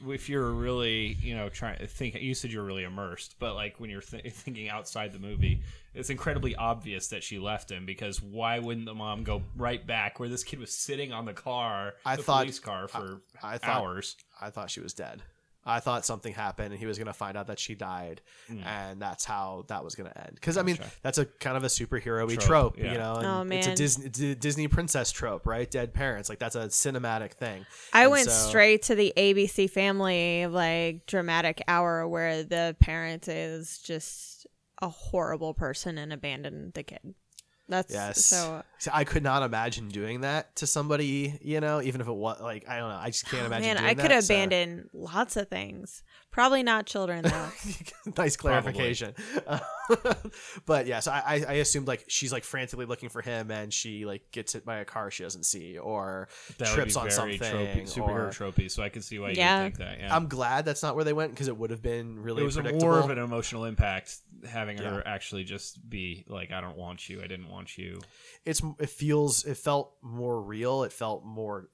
if you're really, you know, trying to think, you said you're really immersed, but like when you're th- thinking outside the movie, it's incredibly obvious that she left him because why wouldn't the mom go right back where this kid was sitting on the car,
I
the
thought-
police car for
I thought
hours?
I thought she was dead. I thought something happened and he was gonna find out that she died, hmm. and that's how that was gonna end. Because I mean. That's a kind of a superhero-y
Trope,
trope,
yeah.
you know. and
Oh,
it's a
man.
Disney it's a Disney princess trope, right? Dead parents, like that's a cinematic thing.
I
And
went
so-
straight to the ABC family like dramatic hour where the parent is just a horrible person and abandoned the kid. That's
Yes.
so
I could not imagine doing that to somebody, you know, even if it was like I don't know. I just can't oh, imagine.
Man, I could
that, so-
abandon lots of things. Probably not children though.
nice clarification. but yeah, so I, I I assumed like she's like frantically looking for him, and she like gets hit by a car she doesn't see, or
That
trips
would
on
very
something.
tropey, superhero
or-
tropey, so I can see why
Yeah.
you would think that. Yeah,
I'm glad that's not where they went because it would have been really
it was a
predictable.
more of an emotional impact having
Yeah.
her actually just be like, "I don't want you. I didn't want you."
it's it feels it felt more real. It felt more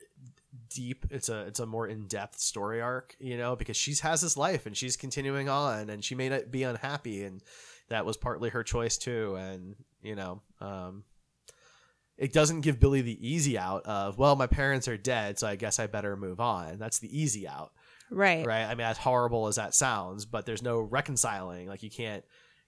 deep. It's a it's a more in depth story arc, you know, because she has this life and she's continuing on, and she may not be unhappy, and that was partly her choice too. And you know, um, it doesn't give Billy the easy out of well, my parents are dead, so I guess I better move on. That's the easy out,
right.
right? I mean, as horrible as that sounds, but there's no reconciling. Like you can't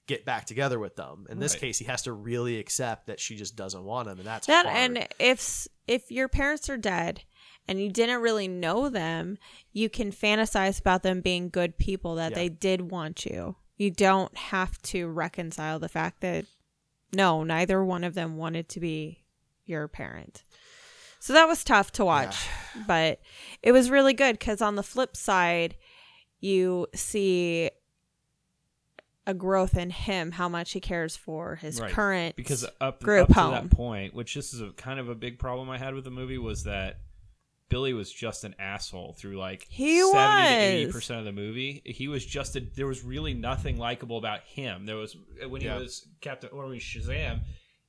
get back together with them. In this
Right.
case, he has to really accept that she just doesn't want him, and that's
That
hard.
and if if your parents are dead and you didn't really know them, you can fantasize about them being good people that
Yeah.
they did want you. You don't have to reconcile the fact that no, neither one of them wanted to be your parent. So that was tough to watch, but it was really good cuz on the flip side, you see a growth in him, how much he cares for his
Right.
current
because up,
group
up to that point, which this is a kind of a big problem I had with the movie, was that Billy was just an asshole through like
He
seventy to
was.
eighty percent of the movie. He was just a, there was really nothing likable about him. There was when he
Yeah.
was Captain or when he was Shazam,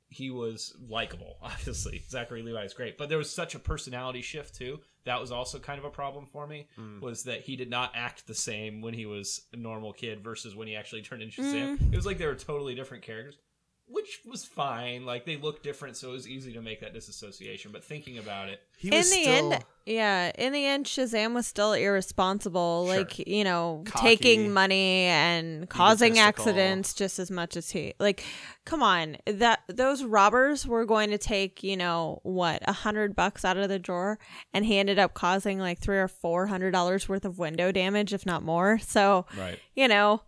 he was likable. Obviously, Zachary Levi is great, but there was such a personality shift too. That was also kind of a problem for me.
Mm.
Was that he did not act the same when he was a normal kid versus when he actually turned into
Mm.
Shazam. It was like they were totally different characters. Which was fine. Like they look different, so it was easy to make that disassociation. But thinking about it,
He
in the
still,
end, yeah, in the end, Shazam was still irresponsible.
Sure.
Like you know,
Cocky,
taking money and causing accidents just as much as he. Like, come on, that those robbers were going to take you know what a hundred bucks out of the drawer, and he ended up causing like three or four hundred dollars worth of window damage, if not more. So
right?
you know,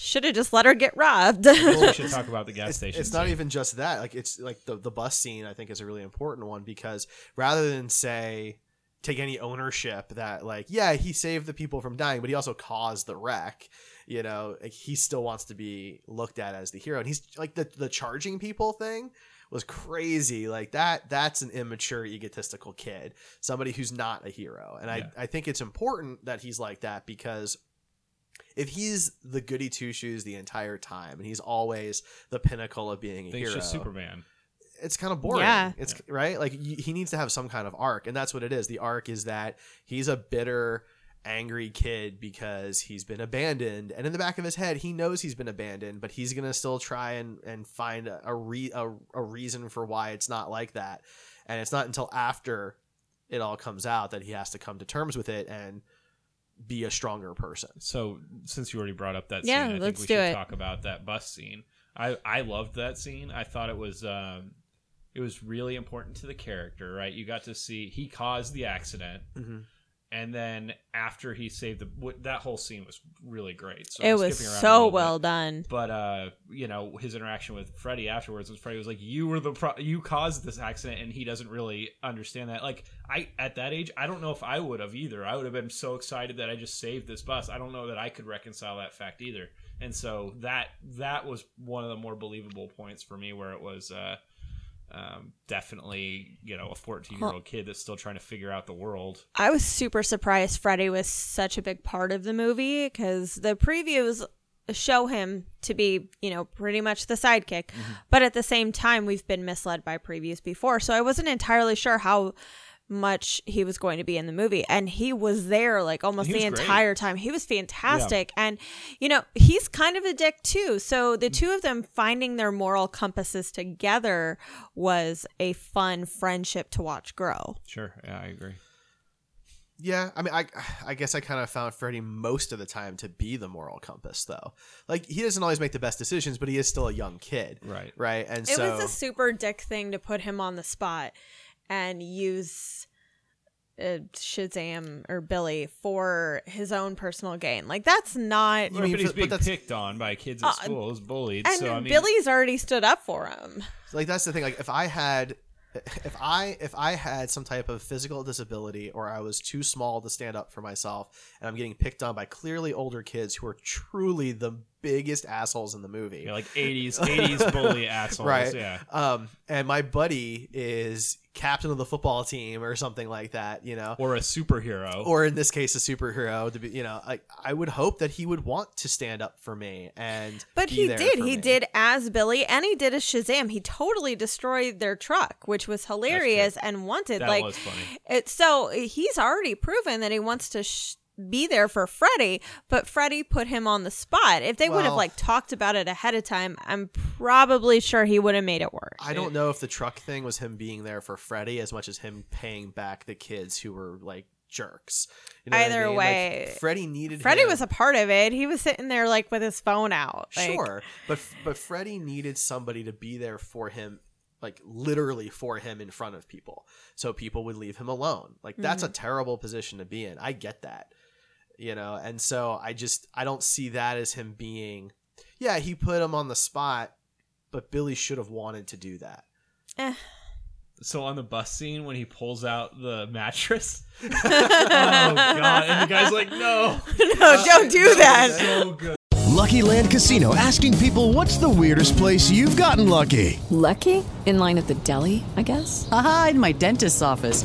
should have just let her get robbed.
we should talk about the gas
it's,
station.
it's not even just that. Like it's like the the bus scene. I think is a really important one because rather than say take any ownership that like yeah he saved the people from dying, but he also caused the wreck. You know, like, he still wants to be looked at as the hero, and he's like the the charging people thing was crazy like that that's an immature egotistical kid somebody who's not a hero and
Yeah.
I, I think it's important that he's like that because if he's the goody two shoes the entire time and he's always the pinnacle of being a
I think
hero,
just Superman.
it's kind of boring.
Yeah.
It's right. Like y- he needs to have some kind of arc, and that's what it is. The arc is that he's a bitter, angry kid because he's been abandoned, and in the back of his head, he knows he's been abandoned, but he's gonna still try and and find a a, re- a, a reason for why it's not like that. And it's not until after it all comes out that he has to come to terms with it and be a stronger person.
So since you already brought up that
Yeah,
scene, I
let's
think we
do
should
it.
talk about that bus scene. I I loved that scene. I thought it was um it was really important to the character, right? You got to see he caused the accident,
Mhm.
And then after he saved the wh- that whole scene was really great. So
it
I'm
was
skipping around a
so
little bit.
well done.
But uh, you know, his interaction with Freddy afterwards was Freddy was like, "You were the pro- you caused this accident," and he doesn't really understand that. Like I at that age, I don't know if I would have either. I would have been so excited that I just saved this bus. I don't know that I could reconcile that fact either. And so that that was one of the more believable points for me, where it was uh, um, definitely you know a 14 year old kid that's still trying to figure out the world.
I was super surprised Freddy was such a big part of the movie because the previews show him to be, you know, pretty much the sidekick.
Mm-hmm.
But at the same time, we've been misled by previews before. So I wasn't entirely sure how much he was going to be in the movie. And he was there like almost the
was great.
entire time. He was fantastic. And you know he's kind of a dick too. So the two of them finding their moral compasses together was a fun friendship to watch grow.
Sure, yeah, I agree.
Yeah, I mean, I I guess I kind of found Freddy most of the time to be the moral compass, though. Like he doesn't always make the best decisions, but he is still a young kid,
Right.
Right, and
It
so
was a super dick thing to put him on the spot and use uh, Shazam or Billy for his own personal gain. Like that's not.
Right,
mean
but he's
for- but
being picked on by kids at
Uh,
school. He's bullied.
And
so I mean,
Billy's already stood up for him.
like that's the thing. Like if I had, if I if I had some type of physical disability or I was too small to stand up for myself, and I'm getting picked on by clearly older kids who are truly the biggest assholes in the movie,
Yeah, like 80s 80s bully assholes.
right?
Yeah.
Um, and my buddy is captain of the football team or something like that, you know.
Or a superhero.
or in this case a superhero to be you know like i would hope that he would want to stand up for me and
But
be
he
there
did.
for
He
me.
did as Billy and he did as Shazam. He totally destroyed their truck, which was hilarious and wanted.
That
like
was funny.
It, so he's already proven that he wants to sh- be there for Freddy, but Freddy put him on the spot. If they would have like talked about it ahead of time, I'm probably sure he would have made it work.
i don't know if the truck thing was him being there for freddy as much as him paying back the kids who were like jerks You know what I
Either
mean? Like,
way,
freddy needed
Freddy
him-
was a part of it. He was sitting there like with his phone out. Like,
sure but but freddy needed somebody to be there for him like literally for him in front of people so people would leave him alone like that's a
Mm-hmm.
terrible position to be in i get that you know and so i just i don't see that as him being yeah he put him on the spot but billy should have wanted to do that
Eh.
So on the bus scene when he pulls out the mattress. oh god. And the guy's like, no.
no, don't do that.
So good.
Lucky Land Casino asking people what's the weirdest place you've gotten lucky?
Lucky? In line at the deli, I guess?
Aha, in my dentist's office.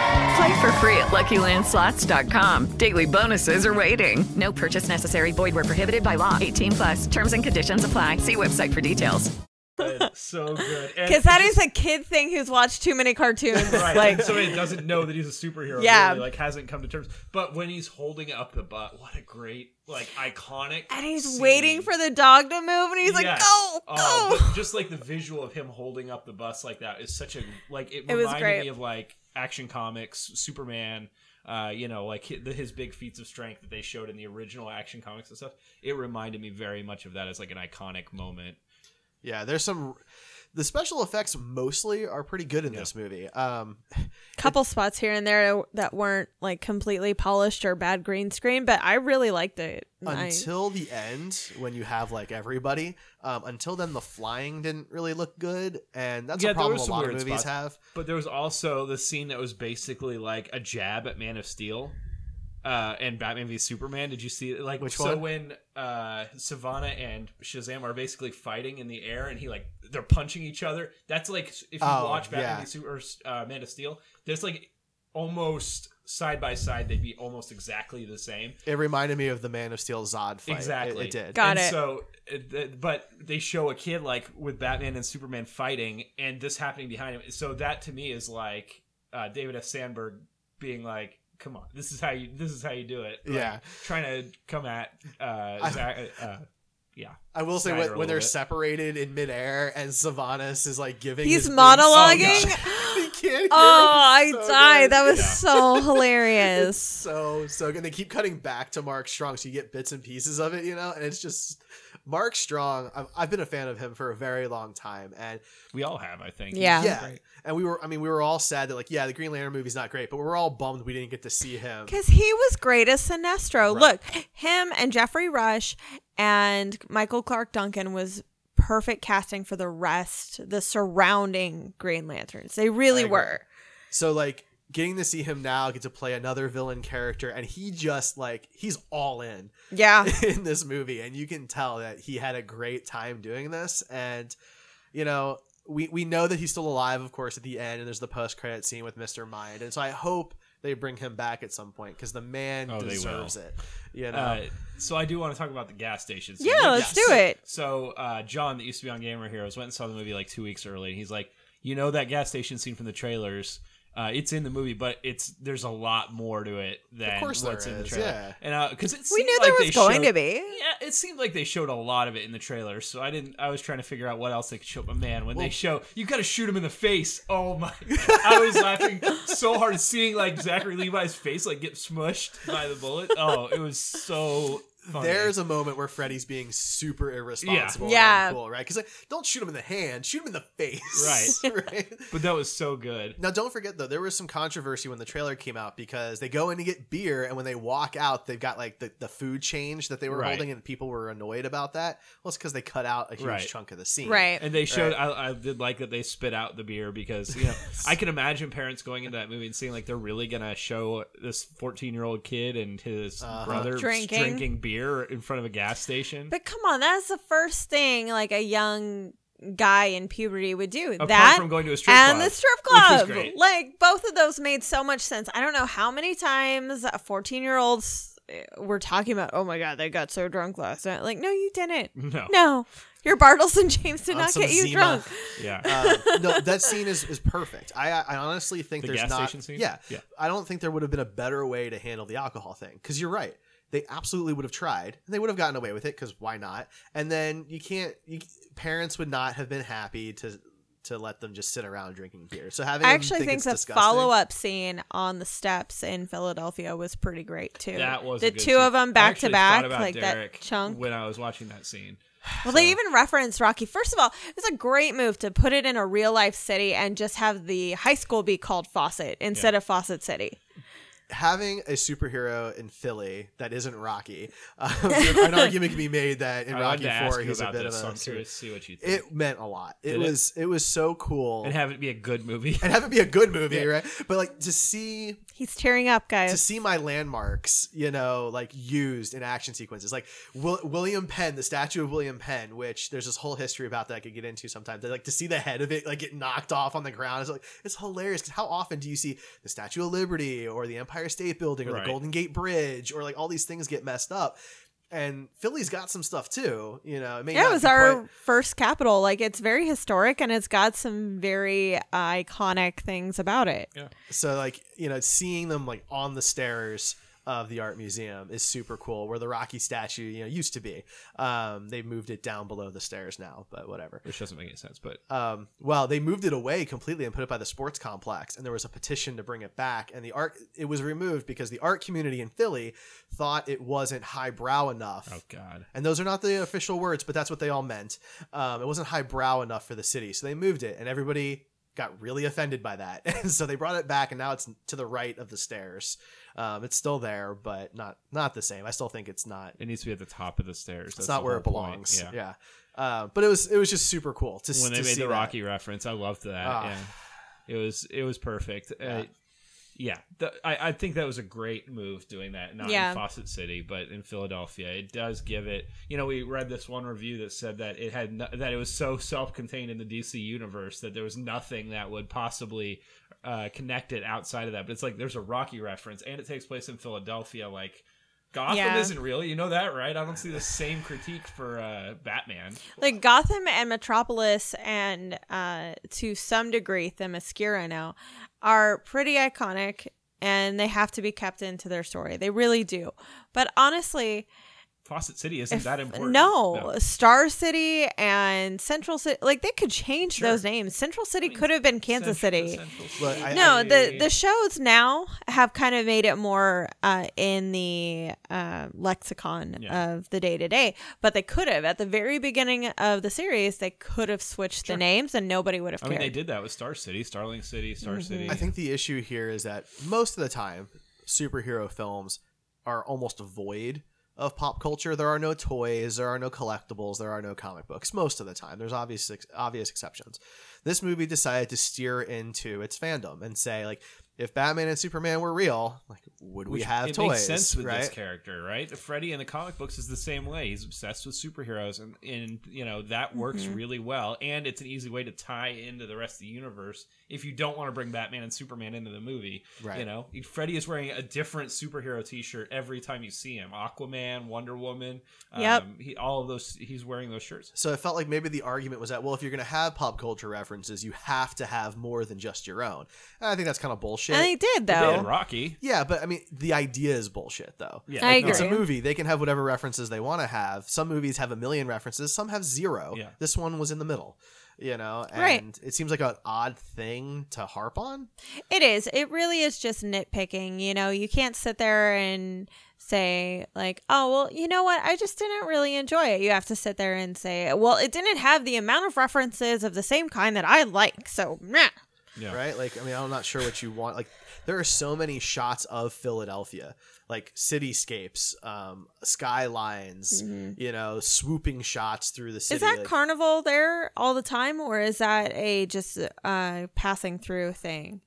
Play for free at LuckyLandSlots.com. Daily bonuses are waiting. No purchase necessary. Void where prohibited by law. 18 plus. Terms and conditions apply. See website for details.
so good.
Because that is a kid thing who's watched too many cartoons.
right.
Like,
and somebody doesn't know that he's a superhero.
Yeah.
really, like hasn't come to terms. But when he's holding up the butt, what a great, like, iconic.
and he's
scene.
waiting for the dog to move, and he's like,
Yes.
"Go, oh, go!"
Oh, but just like the visual of him holding up the bus like that is such a like it
It was
reminded
great.
me of like action comics, Superman. Uh, you know, like his, his big feats of strength that they showed in the original action comics and stuff. It reminded me very much of that as like an iconic moment.
Yeah, there's some. The special effects mostly are pretty good in this movie. Um,
couple spots here and there that weren't like completely polished or bad green screen, but I really liked it. I-
until the end, when you have like everybody, um, until then the flying didn't really look good, and that's a
there
problem
was
a
some
lot of movies
spots.
have.
But there was also the scene that was basically like a jab at Man of Steel. Uh, and Batman v Superman. Did you see it? Like
Which
so
one?
when uh, Sivana and Shazam are basically fighting in the air, and he like they're punching each other. That's like if you
Oh,
watch Batman
yeah.
v Super, or, uh, Man of Steel, there's like almost side by side. They'd be almost exactly the same.
It reminded me of the Man of Steel Zod fight.
Exactly.
it, did.
Got
and
it.
So, but they show a kid like with Batman and Superman fighting, and this happening behind him. So that to me is like uh, David F. Sandberg being like, "Come on, this is how you this is how you do it." Like,
Yeah.
trying to come at uh, Zack, uh, yeah.
I will say when, when they're
bit.
separated in midair and Savanas is like giving
He's
his
monologuing?
speech. he can't hear
oh. I
It's so
died.
good.
That was
Yeah.
so
It's
hilarious.
so so good. They keep cutting back to Mark Strong, so you get bits and pieces of it, you know. And it's just Mark Strong. I've, I've been a fan of him for a very long time, and
we all have, I think.
Yeah.
yeah. And we were, I mean, we were all sad that like, yeah, the Green Lantern movie's not great, but we were all bummed we didn't get to see him.
Because he was great as Sinestro. Look, him and Geoffrey Rush and Michael Clarke Duncan was perfect casting for the rest, the surrounding Green Lanterns. They really were.
So like getting to see him now get to play another villain character and he just like he's all in
Yeah.
in this movie and you can tell that he had a great time doing this and you know we we know that he's still alive of course at the end and there's the post credit scene with Mr. Mind and so I hope they bring him back at some point because the man
Oh,
deserves it you know
Uh, so I do want to talk about the gas station. scene.
Yeah, let's do it.
So uh, John, that used to be on Gamer Heroes, went and saw the movie like two weeks early. And he's like, you know that gas station scene from the trailers. Uh, it's in the movie, but it's there's a lot more to it than
course there
what's in the trailer.
yeah.
And because it
We
seemed
knew
like
there
they
was going
showed-
to be.
Yeah, it seemed like they showed a lot of it in the trailer. So I didn't. I was trying to figure out what else they could show. But man, when they show you got to shoot him in the face. Oh my! I was laughing so hard seeing like Zachary Levi's face like get smushed by the bullet. Oh, it was so. Funny.
There's a moment where Freddy's being super irresponsible. and
Yeah.
uncool, right? Because like, don't shoot him in the hand, shoot him in the face.
Right.
right.
But that was so good.
Now, don't forget though, there was some controversy when the trailer came out because they go in to get beer, and when they walk out, they've got like the, the food change that they were
Right.
holding, and people were annoyed about that. Well, it's because they cut out a huge
Right.
chunk of the scene.
Right.
And they showed.
Right.
I, I did like that they spit out the beer because you know I can imagine parents going into that movie and seeing like they're really gonna show this 14 year old kid and his
Uh-huh.
brother
Drinking.
drinking beer in front of a gas station.
But come on, that's the first thing like a young guy in puberty would do.
Apart
that
from going to a strip
and
club,
the strip
which
club.
great.
Like both of those made so much sense. I don't know how many times a 14 year olds were talking about, oh my god, they got so drunk last night. Like, no, you didn't.
No.
No. Your Bartles and James did
On
not get you
Zima.
drunk.
Yeah.
Uh, no, that scene is, is perfect. I I honestly think
The
there's
gas
not.
station scene?
Yeah,
Yeah.
I don't think there would have been a better way to handle the alcohol thing. Because you're right, they absolutely would have tried, and they would have gotten away with it. Because why not? And then you can't. You, parents would not have been happy to to let them just sit around drinking beer. So having
I actually think,
it's
the
disgusting-
follow up scene on the steps in Philadelphia was pretty great too.
That was
the
a good
two
scene.
of them back to back like
Derek
that chunk.
when I was watching that scene.
Well, they even referenced Rocky. First of all, it's a great move to put it in a real life city and just have the high school be called Fawcett instead of Fawcett City.
Having a superhero in Philly that isn't Rocky, um, an argument can be made that in
I
Rocky Four
you
he's a bit
this,
of
so
a.
I'm curious to see what you think.
It meant a lot. It
Did
was it was so cool
and have it be a good movie.
and have it be a good movie,
Yeah.
right? But like to see
He's tearing up, guys.
to see my landmarks, you know, like used in action sequences, like Will, William Penn, the statue of William Penn, which there's this whole history about that I could get into sometimes. Like to see the head of it like get knocked off on the ground, it's like it's hilarious. Because how often do you see the Statue of Liberty or the Empire State Building or
Right.
the Golden Gate Bridge or like all these things get messed up? And Philly's got some stuff too, you know. It may
Yeah,
not
it was our
quite-
first capital. Like it's very historic and it's got some very iconic things about it.
Yeah.
So like you know, seeing them like on the stairs of the art museum is super cool. Where the Rocky statue, you know, used to be. Um, they moved it down below the stairs now, but whatever.
Which doesn't make any sense, but
Um, well, they moved it away completely and put it by the sports complex, and there was a petition to bring it back. And the art it was removed because the art community in Philly thought it wasn't highbrow enough.
oh god.
And those are not the official words, but that's what they all meant. Um, it wasn't highbrow enough for the city, so they moved it, and everybody got really offended by that. And so they brought it back, and now it's to the right of the stairs. Um, it's still there, but not not the same. I still think it's not.
It needs to be at the top of the stairs.
It's
That's
not where
whole
it
point.
belongs.
Yeah.
Yeah. Uh, but it was it was just super cool to
when they
to
made
see
the
that.
Rocky reference, I loved that.
Ah.
yeah, it was it was perfect. Yeah, uh, yeah the, I I think that was a great move doing that, not
Yeah.
in Fawcett City, but in Philadelphia. It does give it. You know, we read this one review that said that it had no, that it was so self-contained in the DC universe that there was nothing that would possibly uh, connect outside of that. But it's like there's a Rocky reference, and it takes place in Philadelphia, like. Gotham
Yeah.
isn't real, you know that, right? I don't see the same critique for uh, Batman.
Like Gotham and Metropolis and uh to some degree Themyscira now are pretty iconic and they have to be kept into their story. They really do. But honestly,
Fawcett City isn't
if-
that important.
No, Star City and Central City, like they could change those names. Central City could have been Kansas City.
Look, I-
no,
I-
the the shows now have kind of made it more uh, in the uh, lexicon
Yeah.
of the day to day, but they could have at the very beginning of the series. They could have switched the names, and nobody would have
I
cared.
mean, they did that with Star City, Starling City, Star
Mm-hmm.
City.
I think the issue here is that most of the time, superhero films are almost void of pop culture. There are no toys, there are no collectibles, there are no comic books. Most of the time, there's obvious obvious exceptions. This movie decided to steer into its fandom and say like, if Batman and Superman were real, like, would we
Which-
have
it
toys?
makes sense with
right?
this character, right? Freddy in the comic books is the same way. He's obsessed with superheroes, and and you know that works
Mm-hmm.
Mhm.
really well. And it's an easy way to tie into the rest of the universe if you don't want to bring Batman and Superman into the movie.
Right.
You know, Freddy is wearing a different superhero T-shirt every time you see him. Aquaman, Wonder Woman.
Yep.
Um, he, all of those. He's wearing those shirts.
So it felt like maybe the argument was that well, if you're going to have pop culture references, you have to have more than just your own. And I think that's kind of bullshit.
And they did
They
though.
did Rocky.
Yeah, but I mean, the idea is bullshit, though.
Yeah,
I
It's a movie. They can have whatever references they want to have. Some movies have a million references. Some have zero.
Yeah.
This one was in the middle. You know, and
Right.
it seems like an odd thing to harp on.
It is. It really is just nitpicking. You know, you can't sit there and say, like, oh, well, you know what? I just didn't really enjoy it. You have to sit there and say, well, it didn't have the amount of references of the same kind that I like. So, meh.
Yeah.
Right? Like, I mean, I'm not sure what you want. Like, there are so many shots of Philadelphia, like cityscapes, um, skylines, you know, swooping shots through the city.
Mm-hmm. Is that
like-
carnival there all the time, or is that a just uh, passing through thing?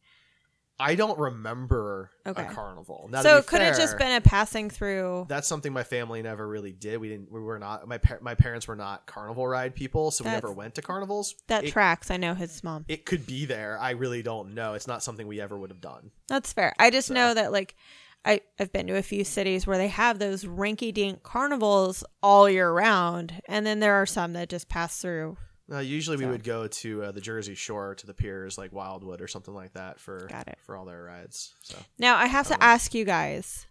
I don't remember
Okay.
a carnival. Now,
so it could have just been a passing through.
that's something my family never really did. We didn't. We were not. My par- my parents were not carnival ride people, so we never went to carnivals.
That
it,
tracks. I know his mom.
It could be there. I really don't know. It's not something we ever would have done.
That's fair. I just know that like I I've been to a few cities where they have those rinky dink carnivals all year round, and then there are some that just pass through.
Uh, usually, we would go to uh, the Jersey Shore to the piers, like Wildwood or something like that, for
Got it.
for all their rides. So
Now I have to ask you guys.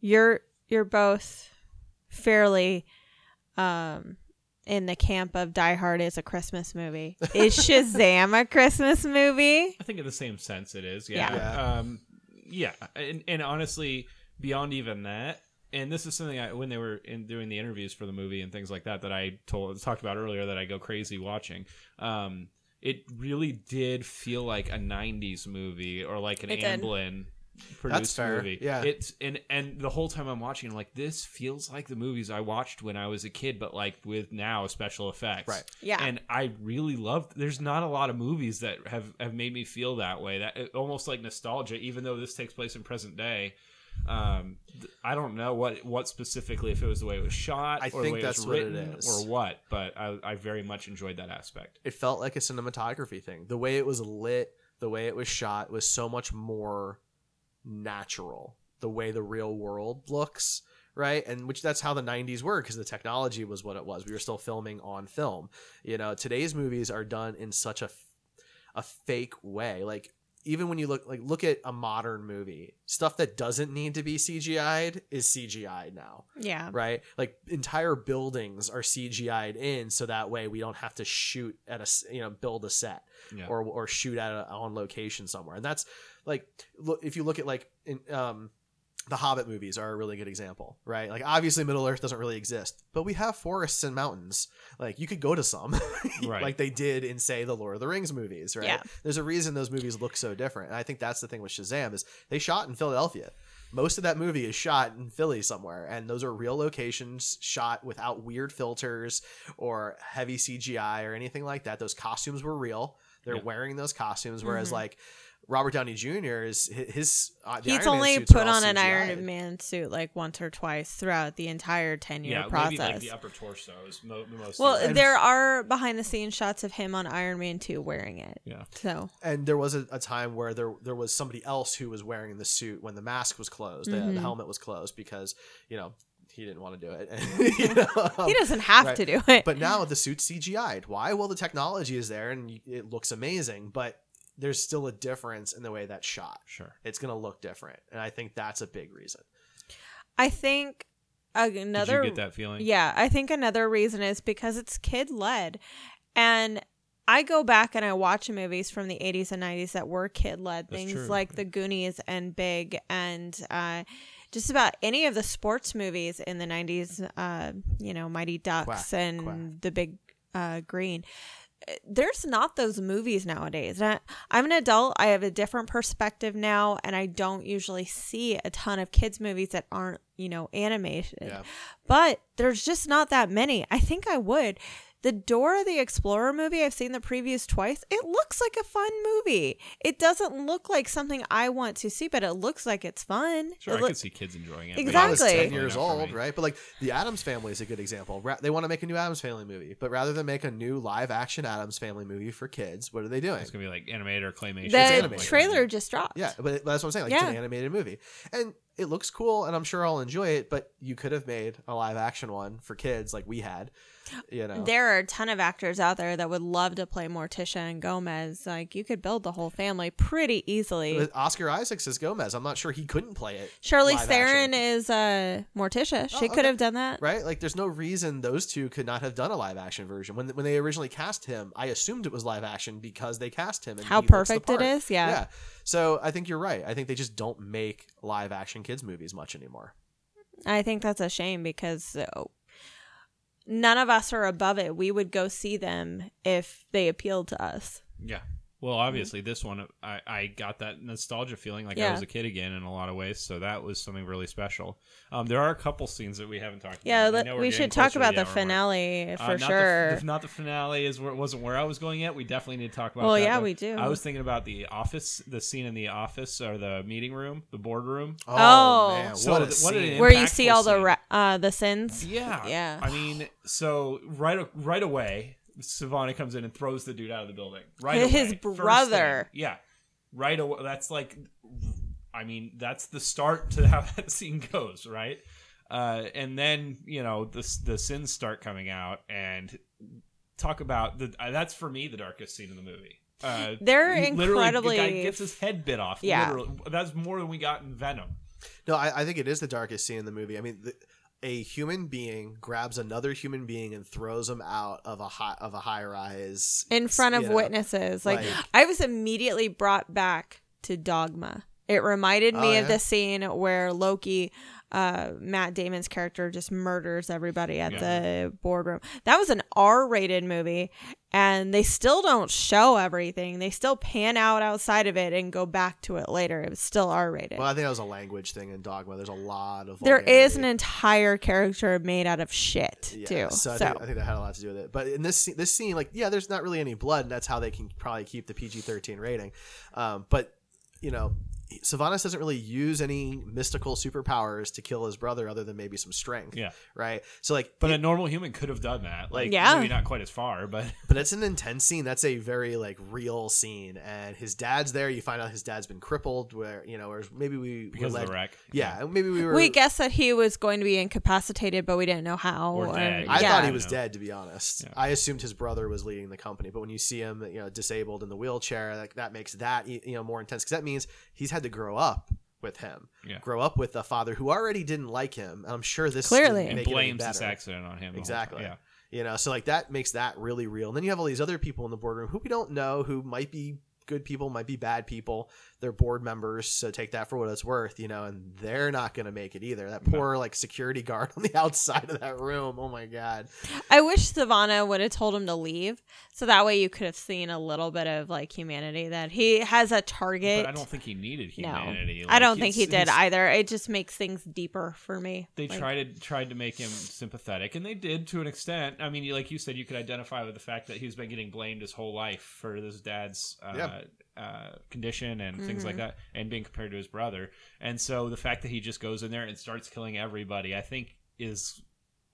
You're you're both fairly um in the camp of Die Hard is a Christmas movie. Is Shazam a Christmas movie?
I think in the same sense it is. Yeah.
Yeah.
Um, yeah. And, and honestly, beyond even that, and this is something I, when they were in doing the interviews for the movie and things like that, that I told, talked about earlier that I go crazy watching. Um, it really did feel like a 90s movie or like an
It did.
Amblin produced
fair.
movie.
Yeah.
it's and and the whole time I'm watching, I'm like, this feels like the movies I watched when I was a kid, but like with now special effects.
Right.
Yeah.
and I really love. There's not a lot of movies that have have made me feel that way. That almost like nostalgia, even though this takes place in present day. Um, th- I don't know what what specifically if it was the way it was shot,
I
or the
think
way
that's
it
what
was
it
written,
is.
or what. But I, I very much enjoyed that aspect.
it felt like a cinematography thing. The way it was lit, the way it was shot was so much more natural. The way the real world looks, right? And which that's how the 90s were because the technology was what it was. We were still filming on film. You know, today's movies are done in such a a fake way. Like even when you look like look at a modern movie, stuff that doesn't need to be CGI'd is CGI'd now
Yeah.
right? Like entire buildings are CGI'd in, so that way we don't have to shoot at a you know build a set
Yeah.
or or shoot at a, on location somewhere. And that's like look if you look at like in um the Hobbit movies are a really good example, right? Like obviously Middle Earth doesn't really exist, but we have forests and mountains. Like you could go to some,
Right.
like they did in say the Lord of the Rings movies, right?
Yeah.
There's a reason those movies look so different, and I think that's the thing with Shazam is they shot in Philadelphia. Most of that movie is shot in Philly somewhere, and those are real locations shot without weird filters or heavy CGI or anything like that. Those costumes were real. They're
Yeah.
wearing those costumes, whereas
Mhm.
like Robert Downey Jr. is hi- his. Uh,
He's
Iron
only
suits
put on an Iron Man suit like once or twice throughout the entire 10 year
yeah,
process.
maybe like the upper torso is mo- most.
well,
of
there are behind the scenes shots of him on Iron Man 2 wearing it.
Yeah.
So,
And there was a, a time where there there was somebody else who was wearing the suit when the mask was closed, the,
Mhm.
the helmet was closed because you know he didn't want to do it. You know?
He doesn't have to do it.
But now the suit's CGI'd. Why? Well, the technology is there and it looks amazing, but there's still a difference in the way that's shot.
Sure.
It's going to look different, and I think that's a big reason.
I think another
get that feeling?
Yeah, I think another reason is because it's kid led. And I go back and I watch movies from the 80s and 90s that were kid led, things
true.
like The Goonies and Big and uh just about any of the sports movies in the 90s, uh, you know, Mighty Ducks
Quack,
and
quack.
The Big uh, Green. There's not those movies nowadays. I, I'm an adult. I have a different perspective now, and I don't usually see a ton of kids' movies that aren't, you know, animated.
Yeah.
But there's just not that many. I think I would. The Dora the Explorer movie, I've seen the previews twice. It looks like a fun movie. It doesn't look like something I want to see, but it looks like it's fun.
Sure,
It
I
look-
could see kids enjoying it. but
When I was
Exactly.
10 years old, right? But like the Addams Family is a good example. Ra- They want to make a new Addams Family movie, but rather than make a new live action Addams Family movie for kids, what are they doing?
It's gonna be like animated or claymation.
The
animated.
trailer just dropped.
Yeah, but that's what I'm saying. Like it's
Yeah.
an animated movie, and it looks cool, and I'm sure I'll enjoy it. But you could have made a live action one for kids, like we had. You know,
There are a ton of actors out there that would love to play Morticia and Gomez. Like you could build the whole family pretty easily.
Oscar Isaacs is Gomez. I'm not sure he couldn't play it. Charlize
Theron
action.
is uh, Morticia. She
Oh,
could have done that.
Right, like there's no reason those two could not have done a live action version. When when they originally cast him, I assumed it was live action because they cast him. And
How
he looks the
perfect it is, yeah.
yeah. So I think you're right. I think they just don't make live action kids movies much anymore.
I think that's a shame because uh, none of us are above it. We would go see them if they appealed to us.
Yeah. Well, obviously, this one I, I got that nostalgia feeling like I was a kid again in a lot of ways. So that was something really special. Um, there are a couple scenes that we haven't talked
Yeah,
about. I
let-
know we're
we should talk about the
hour mark.
finale
Uh,
for
not the-
sure.
The, not the finale is where wasn't where I was going yet. We definitely need to talk about.
Well,
that,
yeah,
though.
we do.
I was thinking about the office, the scene in the office or the meeting room, the boardroom.
Oh,
man,
So
what a
th- what an
scene.
where you see
impactful
all the ra- uh, the sins.
Yeah,
yeah.
I mean, so right right away, Sivana comes in and throws the dude out of the building. Right,
His
away. First
brother.
thing. Yeah, right away. That's like, I mean, that's the start to how that scene goes, right? Uh, and then you know the the sins start coming out, and talk about the uh, that's for me the darkest scene in the movie. Uh,
They're
literally,
incredibly-
The guy gets his head bit off.
Yeah.
literally. that's more than we got in Venom.
No, I, I think it is the darkest scene in the movie. I mean, the, a human being grabs another human being and throws him out of a high of a high rise
in front of
know,
witnesses. Like,
like-
I was immediately brought back to Dogma. It reminded me
Oh,
of the scene where Loki uh, Matt Damon's character just murders everybody at
Yeah.
the boardroom. That was an R-rated movie, and they still don't show everything. They still pan out outside of it and go back to it later. It was still R-rated.
Well, I think that was a language thing in Dogma. There's a lot of
there
vulgarity.
is an entire character made out of shit
Yeah,
too.
So, I,
So,
think, I think that had a lot to do with it. But in this scene- this scene, like, yeah, there's not really any blood, and that's how they can probably keep the PG-13 rating. Um, but you know, Sylvanas doesn't really use any mystical superpowers to kill his brother, other than maybe some strength.
Yeah.
Right. So like,
But a normal human could have done that. Like,
Yeah.
maybe not quite as far, but
but it's an intense scene. That's a very like real scene, and his dad's there. You find out his dad's been crippled, where you know, or maybe we
Because
were
of the wreck.
Yeah, maybe we were.
we guessed that he was going to be incapacitated, but we didn't know how.
Or dead.
I
yeah.
thought he was dead, to be honest. I assumed his brother was leading the company, but when you see him, you know, disabled in the wheelchair, like that makes that you know more intense because that means he's had to grow up with him,
Yeah.
grow up with a father who already didn't like him. And I'm sure this
Clearly.
and
make it any
blames this accident on him.
Exactly.
Yeah.
You know, so like that makes that really real. And then you have all these other people in the boardroom who we don't know, who might be good people, might be bad people. They're board members, so take that for what it's worth, you know, and they're not going to make it either. That poor like security guard on the outside of that room. Oh my god.
I wish Sivana would have told him to leave, so that way you could have seen a little bit of like humanity that he has a target.
But I don't think he needed
no,
humanity.
I don't think he did either. It just makes things deeper for me.
They
Like,
tried to tried to make him sympathetic, and they did to an extent. I mean, like you said, you could identify with the fact that he's been getting blamed his whole life for his dad's uh,
Yeah.
Uh, condition and things like
Mhm.
that, and being compared to his brother. And so the fact that he just goes in there and starts killing everybody, I think, is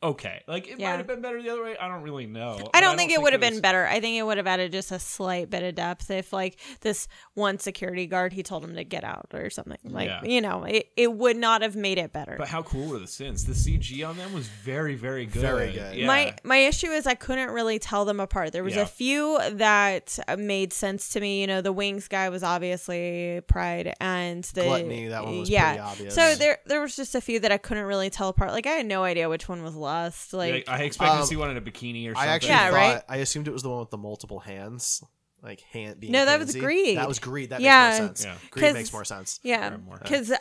okay. Like it
Yeah.
might have been better the other way. I don't really know.
I
But
don't think it would have been better. I think it would have added just a slight bit of depth if, like, this one security guard, he told him to get out or something. Like,
Yeah.
you know, it, it would not have made it better.
But how cool were the sins? The CG on them was very, very good.
Very good.
Yeah.
My my issue is I couldn't really tell them apart. There was
Yeah.
a few that made sense to me. You know, the wings guy was obviously Pride, and the
Gluttony, that one was
yeah.
pretty obvious.
So there there was just a few that I couldn't really tell apart. Like I had no idea which one was Lust. Like
I expected
Um,
to see one in a bikini or something.
I actually
Yeah,
thought
right?
I assumed it was the one with the multiple hands, like hand being.
No, that was
handsy.
Greed.
That was greed. That
Yeah.
makes more sense.
Yeah.
Greed
'Cause-
makes more sense.
Yeah, because uh,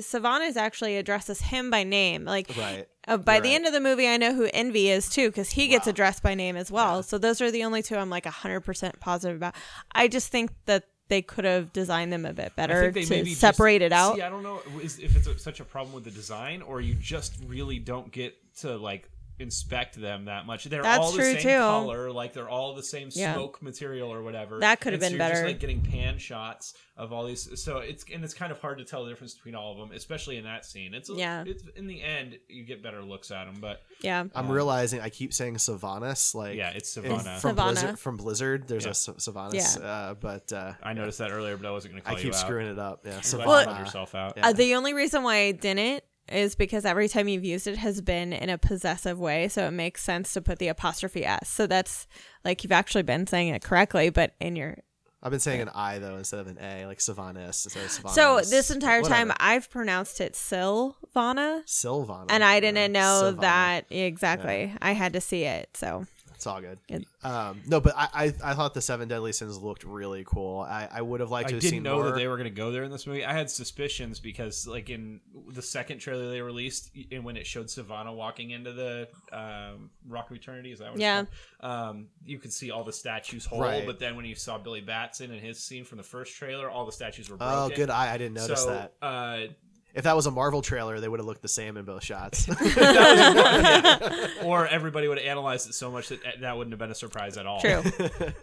Sivana's actually addresses him by name. Like,
Right.
uh, by
You're
the
right.
end of the movie, I know who Envy is too, because he gets addressed by name as well. So those are the only two I'm like hundred percent positive about. I just think that they could have designed them a bit
I
better
think they
to
maybe just-
separate it out.
See, I don't know is- if it's a, such a problem with the design, or you just really don't get to like inspect them that much. They're
That's
all the
true,
same
too.
color, like they're all the same
Yeah.
smoke material or whatever.
That could have
It's-
been
you're
better.
Just like getting pan shots of all these, so it's and it's kind of hard to tell the difference between all of them, especially in that scene. It's
Yeah.
It's in the end you get better looks at them, but
Yeah.
I'm realizing I keep saying Sylvanas. Like
Yeah, it's
in-
Sivana.
from
Savannah.
Blizzard. From Blizzard, there's
Yeah.
a S- Sylvanas.
Yeah.
Uh, but uh,
I noticed that earlier, but I wasn't going to
I keep
you out.
screwing it up. Yeah,
I'm glad
Sivana.
you called yourself out.
Yeah.
Uh, the only reason why I didn't is because every time you've used it has been in a possessive way, so it makes sense to put the apostrophe s. So that's like you've actually been saying it correctly, but in your
I've been saying an I though instead of an A, like Sylvanas instead of
so this entire time
Whatever.
I've pronounced it Silvana.
Silvana.
and I didn't know that exactly. I had to see it, so
It's all good.
It-
Um, no, but I, I I thought the Seven Deadly Sins looked really cool. I, I would have liked
I
to have
didn't
seen
know
more.
that they were going to go there in this movie. I had suspicions because, like in the second trailer they released, and when it showed Sivana walking into the um, Rock of Eternity, is that what
Yeah.
it's called? Um, you could see all the statues whole,
Right.
but then when you saw Billy Batson and his scene from the first trailer, all the statues were broken.
Oh, good eye. I didn't notice
So,
that.
Uh,
If that was a Marvel trailer, they would have looked the same in both shots.
Or everybody would have analyzed it so much that that wouldn't have been a surprise at all.
True.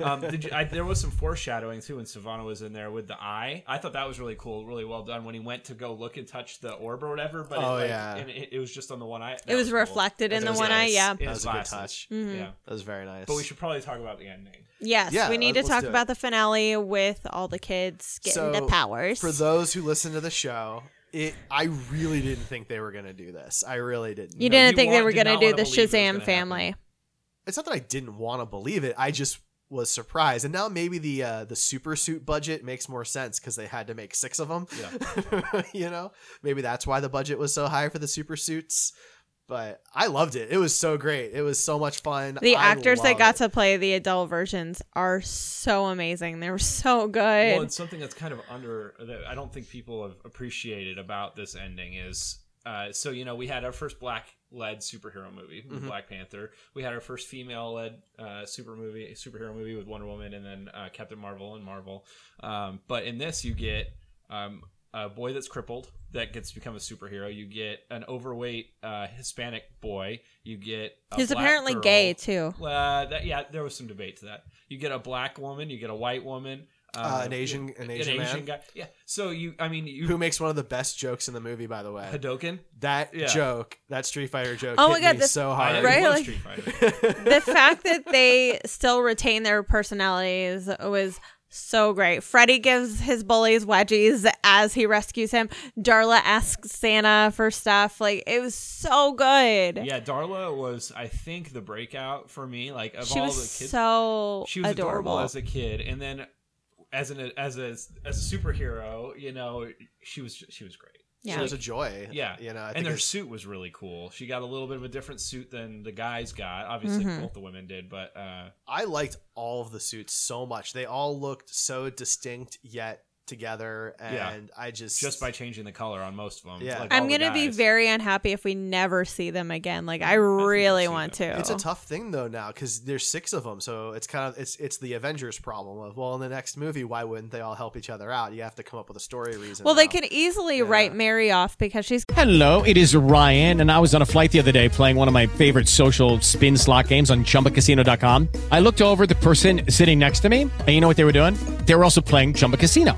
um, did you, I, there was some foreshadowing too when Sivana was in there with the eye. I thought that was really cool, really well done when he went to go look and touch the orb or whatever. But
Oh,
it, like,
yeah.
and it, it was just on the one eye.
it was, reflected in
That
the
was
one eye. Yeah.
That was a good
glasses.
touch.
Mhm.
Yeah.
That was very nice.
But we should probably talk about the ending.
Yes,
Yeah,
we need to talk about the finale with all the kids getting the powers.
For those who listen to the show, it I really didn't think they were gonna do this. I really didn't.
you
No,
didn't
you
think they
want-
were going to do the
believe it was
Shazam
happen.
family.
It's not that I didn't want to believe it. I just was surprised. And now maybe the uh, the super suit budget makes more sense because they had to make six of them.
Yeah.
you know, maybe that's why the budget was so high for the super suits. But I loved it. It was so great. It was so much fun.
The
I
actors that got
it.
to play the adult versions are so amazing. They were so good.
Well, it's something that's kind of under that I don't think people have appreciated about this ending is uh, so you know we had our first black led superhero movie with
Mhm.
Black Panther. We had our first female led uh, super movie superhero movie with Wonder Woman, and then uh, Captain Marvel and Marvel. Um, but in this, you get um, a boy that's crippled that gets to become a superhero. You get an overweight uh, Hispanic boy. You get a
He's
black
apparently
girl.
gay, too.
Uh, that, yeah, there was some debate to that. You get a black woman. You get a white woman.
Uh, an Asian- an Asian man?
guy. Yeah. So you, I mean, you
Who makes one of the best jokes in the movie, by the way?
Hadoken.
That
Yeah.
joke, that Street Fighter joke,
Oh my
hit
God,
me
this-
so
I
hard.
Right, like-
Street Fighter.
the fact that they still retain their personalities was so great. Freddy gives his bullies wedgies as he rescues him. Darla asks Santa for stuff. Like it was so good.
Yeah, Darla was, I think, the breakout for me. Like of
She
all the kids,
so
she was adorable
adorable.
as a kid, and then as an as a as a superhero, you know, she was she was great.
She was a joy.
Yeah,
you know, I
and
think
their suit was really cool. She got a little bit of a different suit than the guys got. Obviously,
Mhm.
both the women did, but uh,
I liked all of the suits so much. They all looked so distinct yet together, and
Yeah.
I just
just by changing the color on most of them,
Yeah.
like
I'm gonna be very unhappy if we never see them again. Like I really want to.
It's a tough thing though now because there's six of them, so it's kind of it's it's the Avengers problem of well, in the next movie, why wouldn't they all help each other out? You have to come up with a story reason.
well, they
now.
could easily write Mary off because she's
Hello, it is Ryan, and I was on a flight the other day playing one of my favorite social spin slot games on chumbacasino.com. I looked over the person sitting next to me, and you know what they were doing? They were also playing Chumba Casino.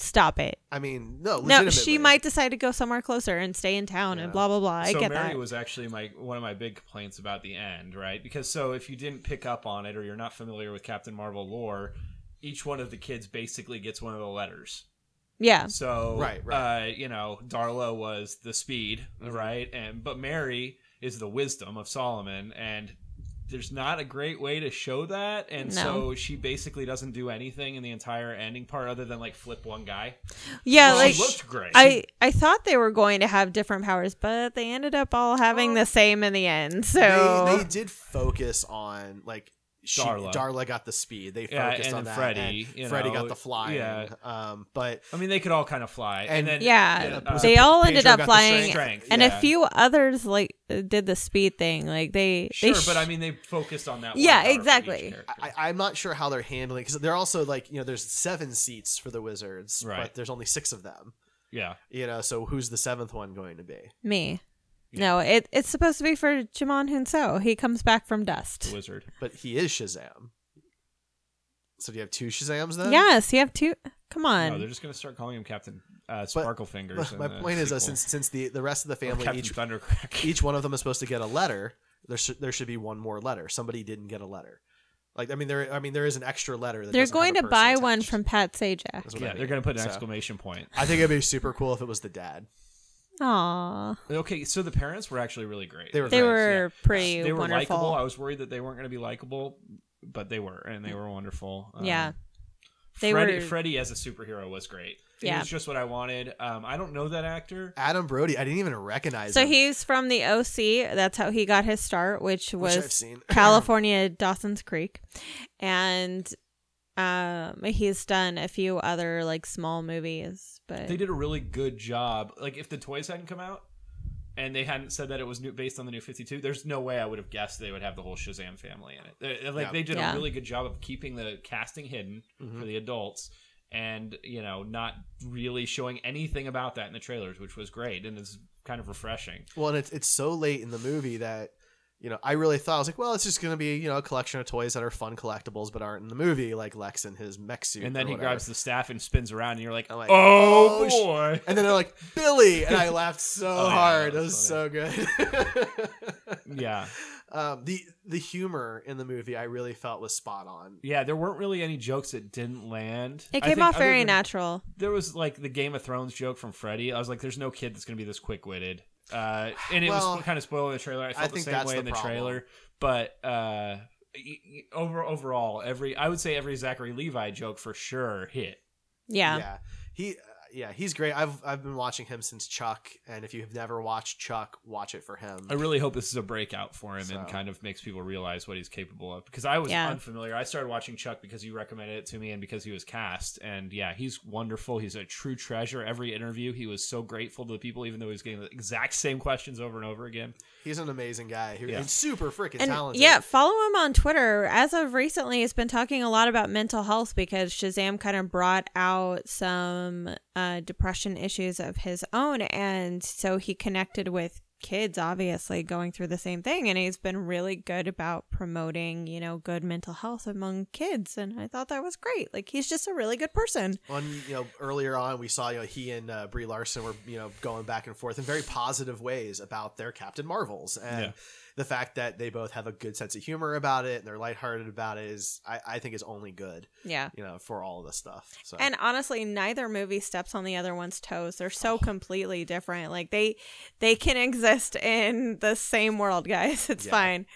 Stop it.
I mean, no,
No, she might decide to go somewhere closer and stay in town and blah blah blah. I
so
get
Mary
that.
was actually my one of my big complaints about the end, right? Because so if you didn't pick up on it or you're not familiar with Captain Marvel lore, each one of the kids basically gets one of the letters.
Yeah.
So
Right,
Uh, you know, Darla was the speed, right? And but Mary is the wisdom of Solomon, and there's not a great way to show that, and
No.
so she basically doesn't do anything in the entire ending part other than like flip one guy.
Yeah,
Well,
like
she looked great.
I I thought they were going to have different powers, but they ended up all having the same in the end. So
they, they did focus on like she,
Darla.
Darla. got the speed. They
Yeah,
focused
and
on
then
that.
Freddie,
and
you
Freddie
know,
got the flying.
yeah.
Um, but
I mean, they could all kind of fly, and, then
yeah,
uh,
they all ended up flying,
strength,
and
yeah.
a few others like did the speed thing. Like they,
Sure,
they sh-
but I mean, they focused on that.
Yeah,
power
exactly.
I, I'm not sure how they're handling because they're also like you know there's seven seats for the wizards,
Right.
but there's only six of them.
Yeah.
You know, so who's the seventh one going to be?
me. No, it it's supposed to be for Djimon Hounsou. He comes back from dust.
The wizard.
But he is Shazam. So do you have two Shazams then?
Yes, you have two. Come on.
No, they're just gonna start calling him Captain uh,
But-
Sparkle Fingers.
but my point is, uh, since since the the rest of the family
Captain
each
Thundercrack.
each one of them is supposed to get a letter, there should there should be one more letter. Somebody didn't get a letter. Like I mean, there I mean there is an extra letter. That
They're
doesn't have
going
a
to buy
attached.
one from Pat Sajak.
That's what I
yeah, they're gonna put an
So,
exclamation point.
I think it'd be super cool if it was the dad.
Aw.
Okay, so the parents were actually really great.
They were
They
great,
were pretty
They were
wonderful.
likable. I was worried that they weren't gonna be likable, but they were, and they were wonderful. Um,
Yeah. They
Freddie,
were-
Freddie as a superhero was great. It
Yeah.
was just what I wanted. Um, I don't know that actor.
Adam Brody. I didn't even recognize
So
him.
he's from the OC. That's how he got his start, which
Which
was
I've seen.
California Dawson's Creek, and um, he's done a few other like small movies. But
They did a really good job. Like if the toys hadn't come out and they hadn't said that it was new, based on the new 52, there's no way I would have guessed they would have the whole Shazam family in it. They- Like
Yeah.
they did
Yeah.
a really good job of keeping the casting hidden
Mhm.
for the adults and, you know, not really showing anything about that in the trailers, which was great and it's kind of refreshing.
Well, and it's it's so late in the movie that you know, I really thought I was like, well, it's just gonna be you know a collection of toys that are fun collectibles but aren't in the movie, like Lex and his mech suit.
And then he
whatever.
grabs the staff and spins around, and you're like,
I'm like,
"Oh,
sh-"
boy!"
And then they're like, Billy, and I laughed so
Oh, yeah,
hard.
that
It
was
was so good.
Yeah.
Um, the the humor in the movie I really felt was spot on.
Yeah, there weren't really any jokes that didn't land.
It came off very natural.
There was like the Game of Thrones joke from Freddy. I was like, "There's no kid that's gonna be this quick witted," uh, and it
Well,
was kind of spoiling the trailer. I
I
felt the same way
the
in the
problem.
trailer, but uh, y- y- over overall, every I would say every Zachary Levi joke for sure hit.
Yeah.
Yeah. He uh, yeah, he's great. I've I've been watching him since Chuck, and if you've never watched Chuck, watch it for him.
I really hope this is a breakout for him and kind of makes people realize what he's capable of. Because I was
Yeah.
unfamiliar. I started watching Chuck because you recommended it to me and because he was cast. And yeah, he's wonderful. He's a true treasure. Every interview, he was so grateful to the people, even though he was getting the exact same questions over and over again.
He's an amazing guy. He's
Yeah.
Super freaking
And
talented.
yeah, follow him on Twitter. As of recently, he's been talking a lot about mental health because Shazam kind of brought out some uh, depression issues of his own, and so he connected with kids obviously going through the same thing. And he's been really good about promoting you know good mental health among kids. And i thought that was great. Like he's just a really good person.
On you know earlier on, we saw you know he and uh, Brie Larson were you know going back and forth in very positive ways about their Captain Marvels, and
Yeah.
The fact that they both have a good sense of humor about it and they're lighthearted about it is I, I think is only good.
Yeah.
you know for all of this stuff. So
And honestly, neither movie steps on the other one's toes. They're so completely different. Like they they can exist in the same world, guys. It's
Yeah.
fine.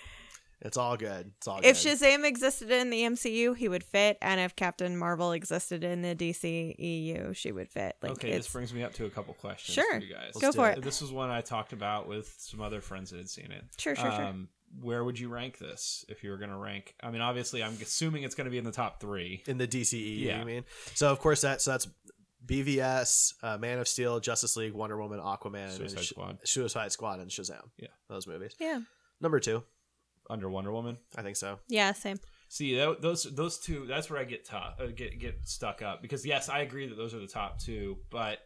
It's all good. It's all good.
If
good.
Shazam existed in the MCU, he would fit, and if Captain Marvel existed in the DC EU, she would fit. Like
okay,
it's
this brings me up to a couple questions
Sure.
for you guys.
Go Let's for it. it.
This was one I talked about with some other friends that had seen it.
Sure, sure, sure.
Um, Where would you rank this if you were going to rank? I mean, obviously, I'm assuming it's going to be in the top three.
in the DCE.
Yeah.
You mean? So of course that so that's BVS, uh, Man of Steel, Justice League, Wonder Woman, Aquaman,
Suicide
and Sh-
Squad.
Suicide Squad, and Shazam.
Yeah.
those movies.
Yeah.
Number two,
Under Wonder Woman.
I think so.
yeah, same.
See tho- those those two. That's where I get tough, uh, get get stuck up because yes, I agree that those are the top two, but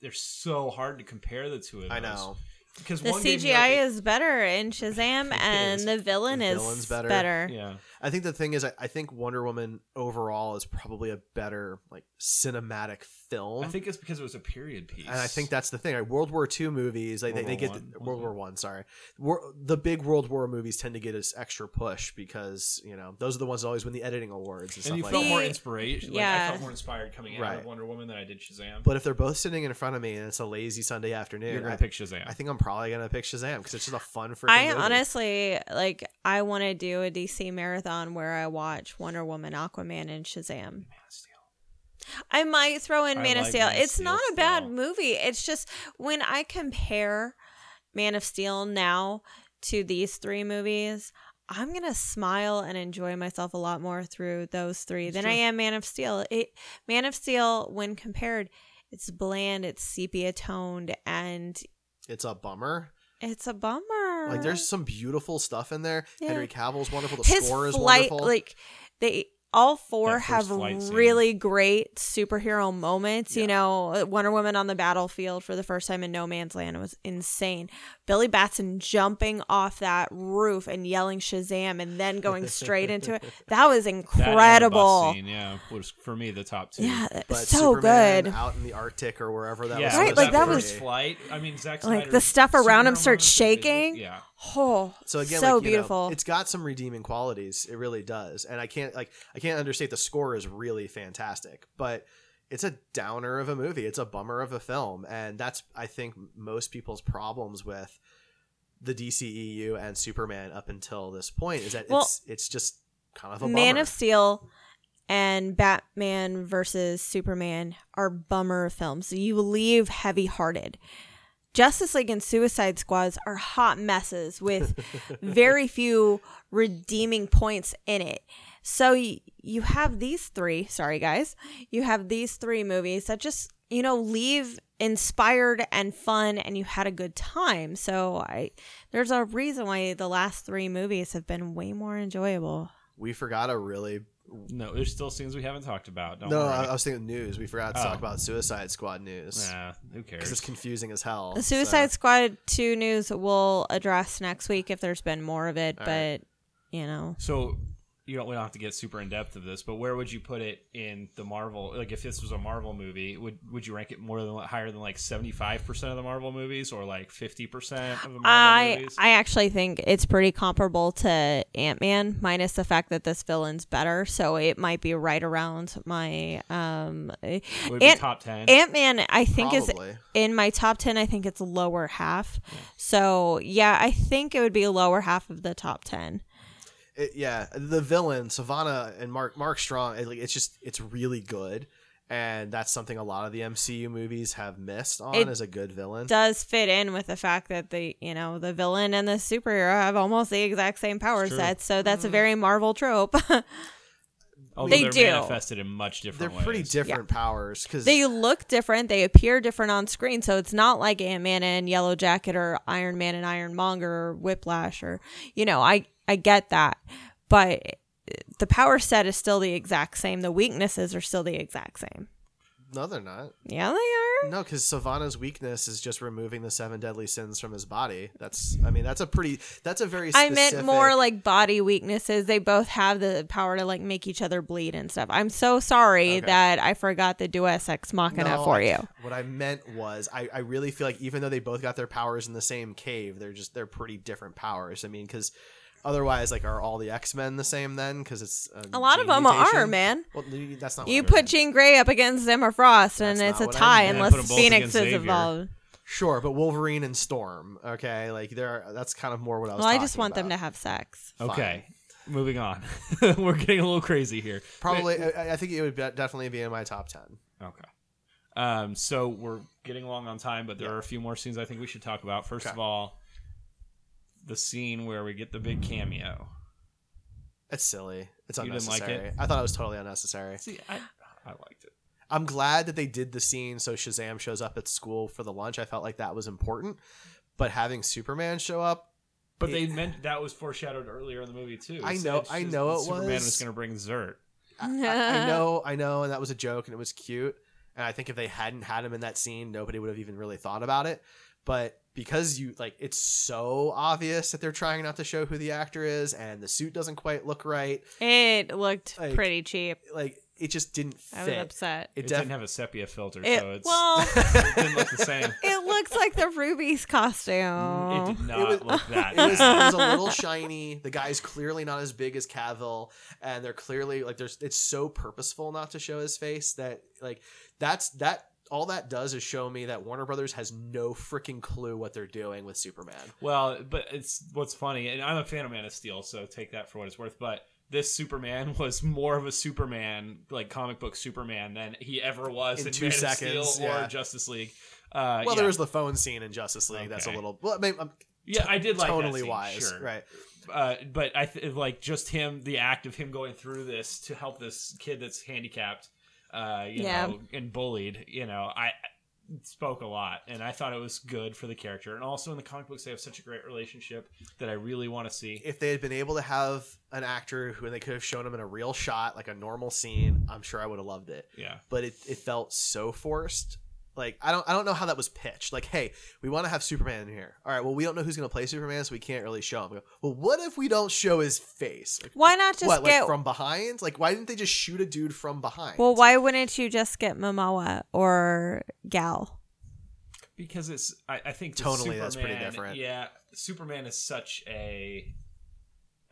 they're so hard to compare the two of those.
I know.
because
The
one me,
CGI
like,
is better in Shazam, and the villain
The
is
villain's
better.
better.
Yeah.
I think the thing is, I, I think Wonder Woman overall is probably a better like cinematic film.
I think it's because it was a period piece,
and I think that's the thing. Right? World War II movies, like they,
World
they
War
get the, World War mm-hmm. One. Sorry, War, the big World War movies tend to get this extra push because you know those are the ones that always win the editing awards and,
and
stuff
you
like
felt
that.
more inspiration. Like, I felt more inspired coming out
Right.
of Wonder Woman than I did Shazam.
But if they're both sitting in front of me and it's a lazy Sunday afternoon,
You're gonna
I,
pick Shazam.
I think I'm probably gonna pick Shazam because it's just a fun freaking
I
movie.
honestly like. I want to do a DC marathon where I watch Wonder Woman, Aquaman, and Shazam. I might throw in
I
Man of
like
Steel.
Man
It's
Steel
not a bad
still.
movie. It's just when I compare Man of Steel now to these three movies, I'm gonna smile and enjoy myself a lot more through those three than I am Man of Steel. It Man of Steel, when compared, it's bland, it's sepia toned, and
it's a bummer.
It's a bummer.
Like there's some beautiful stuff in there.
Yeah.
Henry Cavill's wonderful. The
his
score is
flight
wonderful.
like they all four have
first scene.
really great superhero moments you know uh, wonder woman on the battlefield for the first time in no man's land was insane billy batson jumping off that roof and yelling shazam and then going straight into it that was
That and the bus
incredible
scene, yeah, was for me the top two.
yeah
but
so
Superman
good
out in the Arctic or wherever that
yeah,
was.
Right, like
to
that was-
first flight. I mean, Zack
like the stuff around him starts
moments are visual-
shaking
Yeah,
oh
So again,
so
like, you know,
beautiful
it's got some redeeming qualities. It really does, and I can't like I can't understate the score is really fantastic, but it's a downer of a movie. It's a bummer of a film, and that's I think most people's problems with the DCEU and Superman up until this point is that
Well,
it's it's just kind of a
Man
bummer.
of Steel and Batman versus Superman are bummer films. You leave heavy hearted. Justice League and Suicide Squads are hot messes with very few redeeming points in it. So y- you have these three, sorry guys, you have these three movies that just, you know, leave inspired and fun and you had a good time. So I there's a reason why the last 3 movies have been way more enjoyable.
we forgot a really
No, there's still scenes we haven't talked about. Don't
no,
worry.
I, I was thinking news. We forgot to
Oh.
talk about Suicide Squad news.
Nah, who cares?
It's confusing as hell.
The
so-
Suicide Squad 2 news we'll address next week if there's been more of it,
All
but
right.
you know.
So you don't we don't have to get super in depth of this, but where would you put it in the Marvel? Like if this was a Marvel movie, would would you rank it more than higher than like seventy five percent of the Marvel movies, or like fifty percent of the Marvel
I
movies?
I actually think it's pretty comparable to Ant Man, minus the fact that this villain's better. So it might be right around my um.
Would it be top 10?
Ant Man, I think
Probably.
is in my top ten. I think it's lower half. So yeah, I think it would be lower half of the top ten.
It, yeah, the villain Sivana and Mark Mark Strong. It, like, it's just it's really good, and that's something a lot of the MCU movies have missed on
It
as a good villain.
Does fit in with the fact that the you know the villain and the superhero have almost the exact same power
true.
sets. So that's a
Mm.
very Marvel trope.
Although
they
they're
do.
manifested in much different.
They're
different
pretty
ways.
different powers because
They look different. They appear different on screen. So it's not like Ant Man and Yellow Jacket or Iron Man and Ironmonger or Whiplash or, you know, I, I get that. But the power set is still the exact same. The weaknesses are still the exact same.
no, they're not.
Yeah, they are.
No, because Sivana's weakness is just removing the seven deadly sins from his body. That's, I mean, that's a pretty, that's a very.
I meant more like body weaknesses. They both have the power to like make each other bleed and stuff. I'm so sorry
Okay.
that I forgot the Deus Ex Machina
No,
for you.
What I meant was, I, I really feel like even though they both got their powers in the same cave, they're just they're pretty different powers. I mean, because otherwise, like, are all the X Men the same then? Because it's
A lot of
gene
them are, man.
Well, that's not.
You
I
put. Jean Grey up against Emma Frost, and it's
not
a
what I
tie
meant.
unless
put 'em both
Phoenix
against
is
Xavier.
involved.
Sure, but Wolverine and Storm. Okay, like there are that's kind of more what I was.
Well, I just
talking
want them to have sex.
Okay, moving on. We're getting a little crazy here.
Probably, I, I think it would be, definitely be in my top ten.
Okay. Um, so we're getting along on time, but there are a few more scenes I think we should talk about. First of all, the scene where we get the big cameo.
It's silly. It's
You didn't like
unnecessary.
it?
I thought it was totally unnecessary.
See, I, I liked it.
I'm glad that they did the scene so Shazam shows up at school for the lunch. I felt like that was important. But having Superman show up,
But
it-
they meant that was foreshadowed earlier in the movie too.
I know-
said
I know it
Superman
was.
Superman was going to bring Zert.
I, I know, I know, and that was a joke and it was cute. And I think if they hadn't had him in that scene, nobody would have even really thought about it. But because you like, it's so obvious that they're trying not to show who the actor is, and the suit doesn't quite look right.
It looked
Like-
pretty cheap.
Like it just didn't
I
fit.
was upset.
It,
It def-
didn't have a sepia filter,
It,
so it's
well,
it didn't look the same.
it looks like the Rubie's costume.
It did not
It was,
look that.
it, was, it was a little shiny. The guy's clearly not as big as Cavill, and they're clearly like there's. It's so purposeful not to show his face that like that's that. All that does is show me that Warner Brothers has no freaking clue what they're doing with Superman.
Well, but it's what's funny, and I'm a fan of Man of Steel, so take that for what it's worth. But this Superman was more of a Superman, like comic book Superman, than he ever was
In
in,
two
Man
seconds,
of Steel
yeah.
or Justice League. Uh,
well,
yeah.
there was the phone scene in Justice League. That's a little. Well, I mean, I'm
Yeah, I did like that scene,
wise,
sure.
right?
Uh, but I th- like just him, the act of him going through this to help this kid that's handicapped, uh, you
Yeah.
know, and bullied. You know, I spoke a lot, and I thought it was good for the character. And also in the comic books, they have such a great relationship that I really want to see.
If they had been able to have an actor who they could have shown him in a real shot, like a normal scene, I'm sure I would have loved it.
Yeah.
But it, it felt so forced. Like I don't I don't know how that was pitched. Like, hey, we want to have Superman in here. All right, well, we don't know who's gonna play Superman, so we can't really show him. I go, well, what if we don't show his face? Like,
Why not just
what,
get?
like from behind? Like, why didn't they just shoot a dude from behind?
well, why wouldn't you just get Momoa or Gal?
because it's I, I think totally
Tonally, that's pretty different.
Yeah, Superman is such a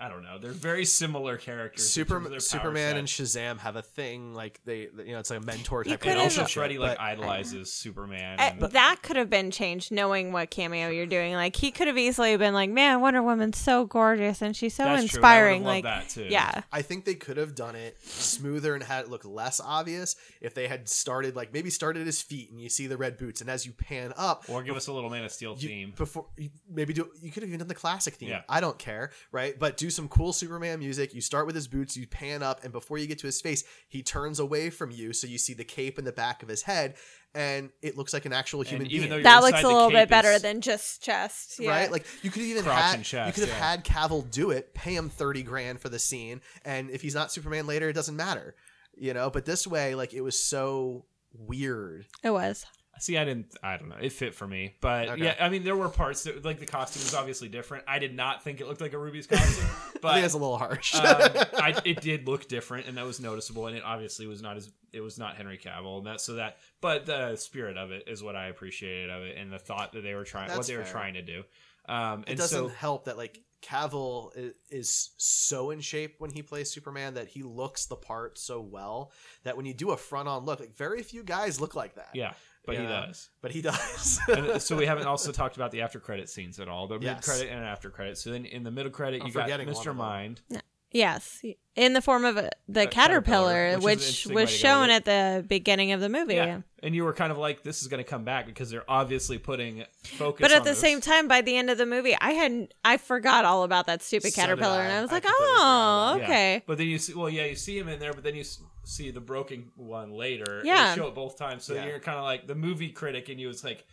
I don't know. They're very similar characters. in terms of
Super,
their power
Superman and. Shazam have a thing like they, you know, it's like a mentor
You
type.
could've-
and also Freddy like
but-
idolizes Superman.
Uh,
and-
that could have been changed, knowing what cameo you're doing. Like he could have easily been like, "Man, Wonder Woman's so gorgeous and she's so
That's true, I
inspiring."
would've
Like,
loved that, too.
yeah,
I think they could have done it smoother and had it look less obvious if they had started like maybe started at his feet and you see the red boots and as you pan up
or give us a little Man of Steel
you-
theme.
before you, maybe do you could have even done the classic theme.
Yeah.
I don't care, right? But do do some cool Superman music. You start with his boots, you pan up, and before you get to his face, he turns away from you, so you see the cape in the back of his head, and it looks like an actual human
even
being.
though you're
that looks a little bit better
is-
than just chest. Yeah.
Right, like you could even
Crotch
had,
chest,
you could have
yeah.
had Cavill do it, pay him thirty grand for the scene, and if he's not Superman later, it doesn't matter, you know. But this way, like it was so weird.
it was.
See, I didn't. I don't know. It fit for me, but
Okay.
yeah, I mean, there were parts that like the costume was obviously different. I did not think it looked like a Rubie's costume, but
I think a little harsh.
um, I, it did look different, and that was noticeable. And it obviously was not as it was not Henry Cavill, and that so that. But the spirit of it is what I appreciated of it, and the thought that they were trying, what they were trying to do. Um,
it
and
doesn't
so
help that like Cavill is, is so in shape when he plays Superman that he looks the part so well that when you do a front on look, like very few guys look like that.
yeah, but he does.
But he does.
and uh, so we haven't also talked about the after credit scenes at all. The
Yes.
mid credit and after credit. So then in the middle credit,
I'm
you got
forgetting
Mr.
of them.
Mind.
Yes, in the form of a, the
A caterpillar,
caterpillar,
which
which was
way to go
shown at the beginning of the movie.
Yeah. And you were kind of like, this is going to come back because they're obviously putting focus
But at
on
the
this.
same time, by the end of the movie, I had I forgot all about that stupid
So
caterpillar,
I.
and I was
I
like,
completely
"Oh,
Yeah.
okay."
But then you see, well, yeah, you see him in there, but then you s- see the broken one later.
Yeah.
They show it both times. So
Yeah.
you're kind of like, the movie critic and you was like,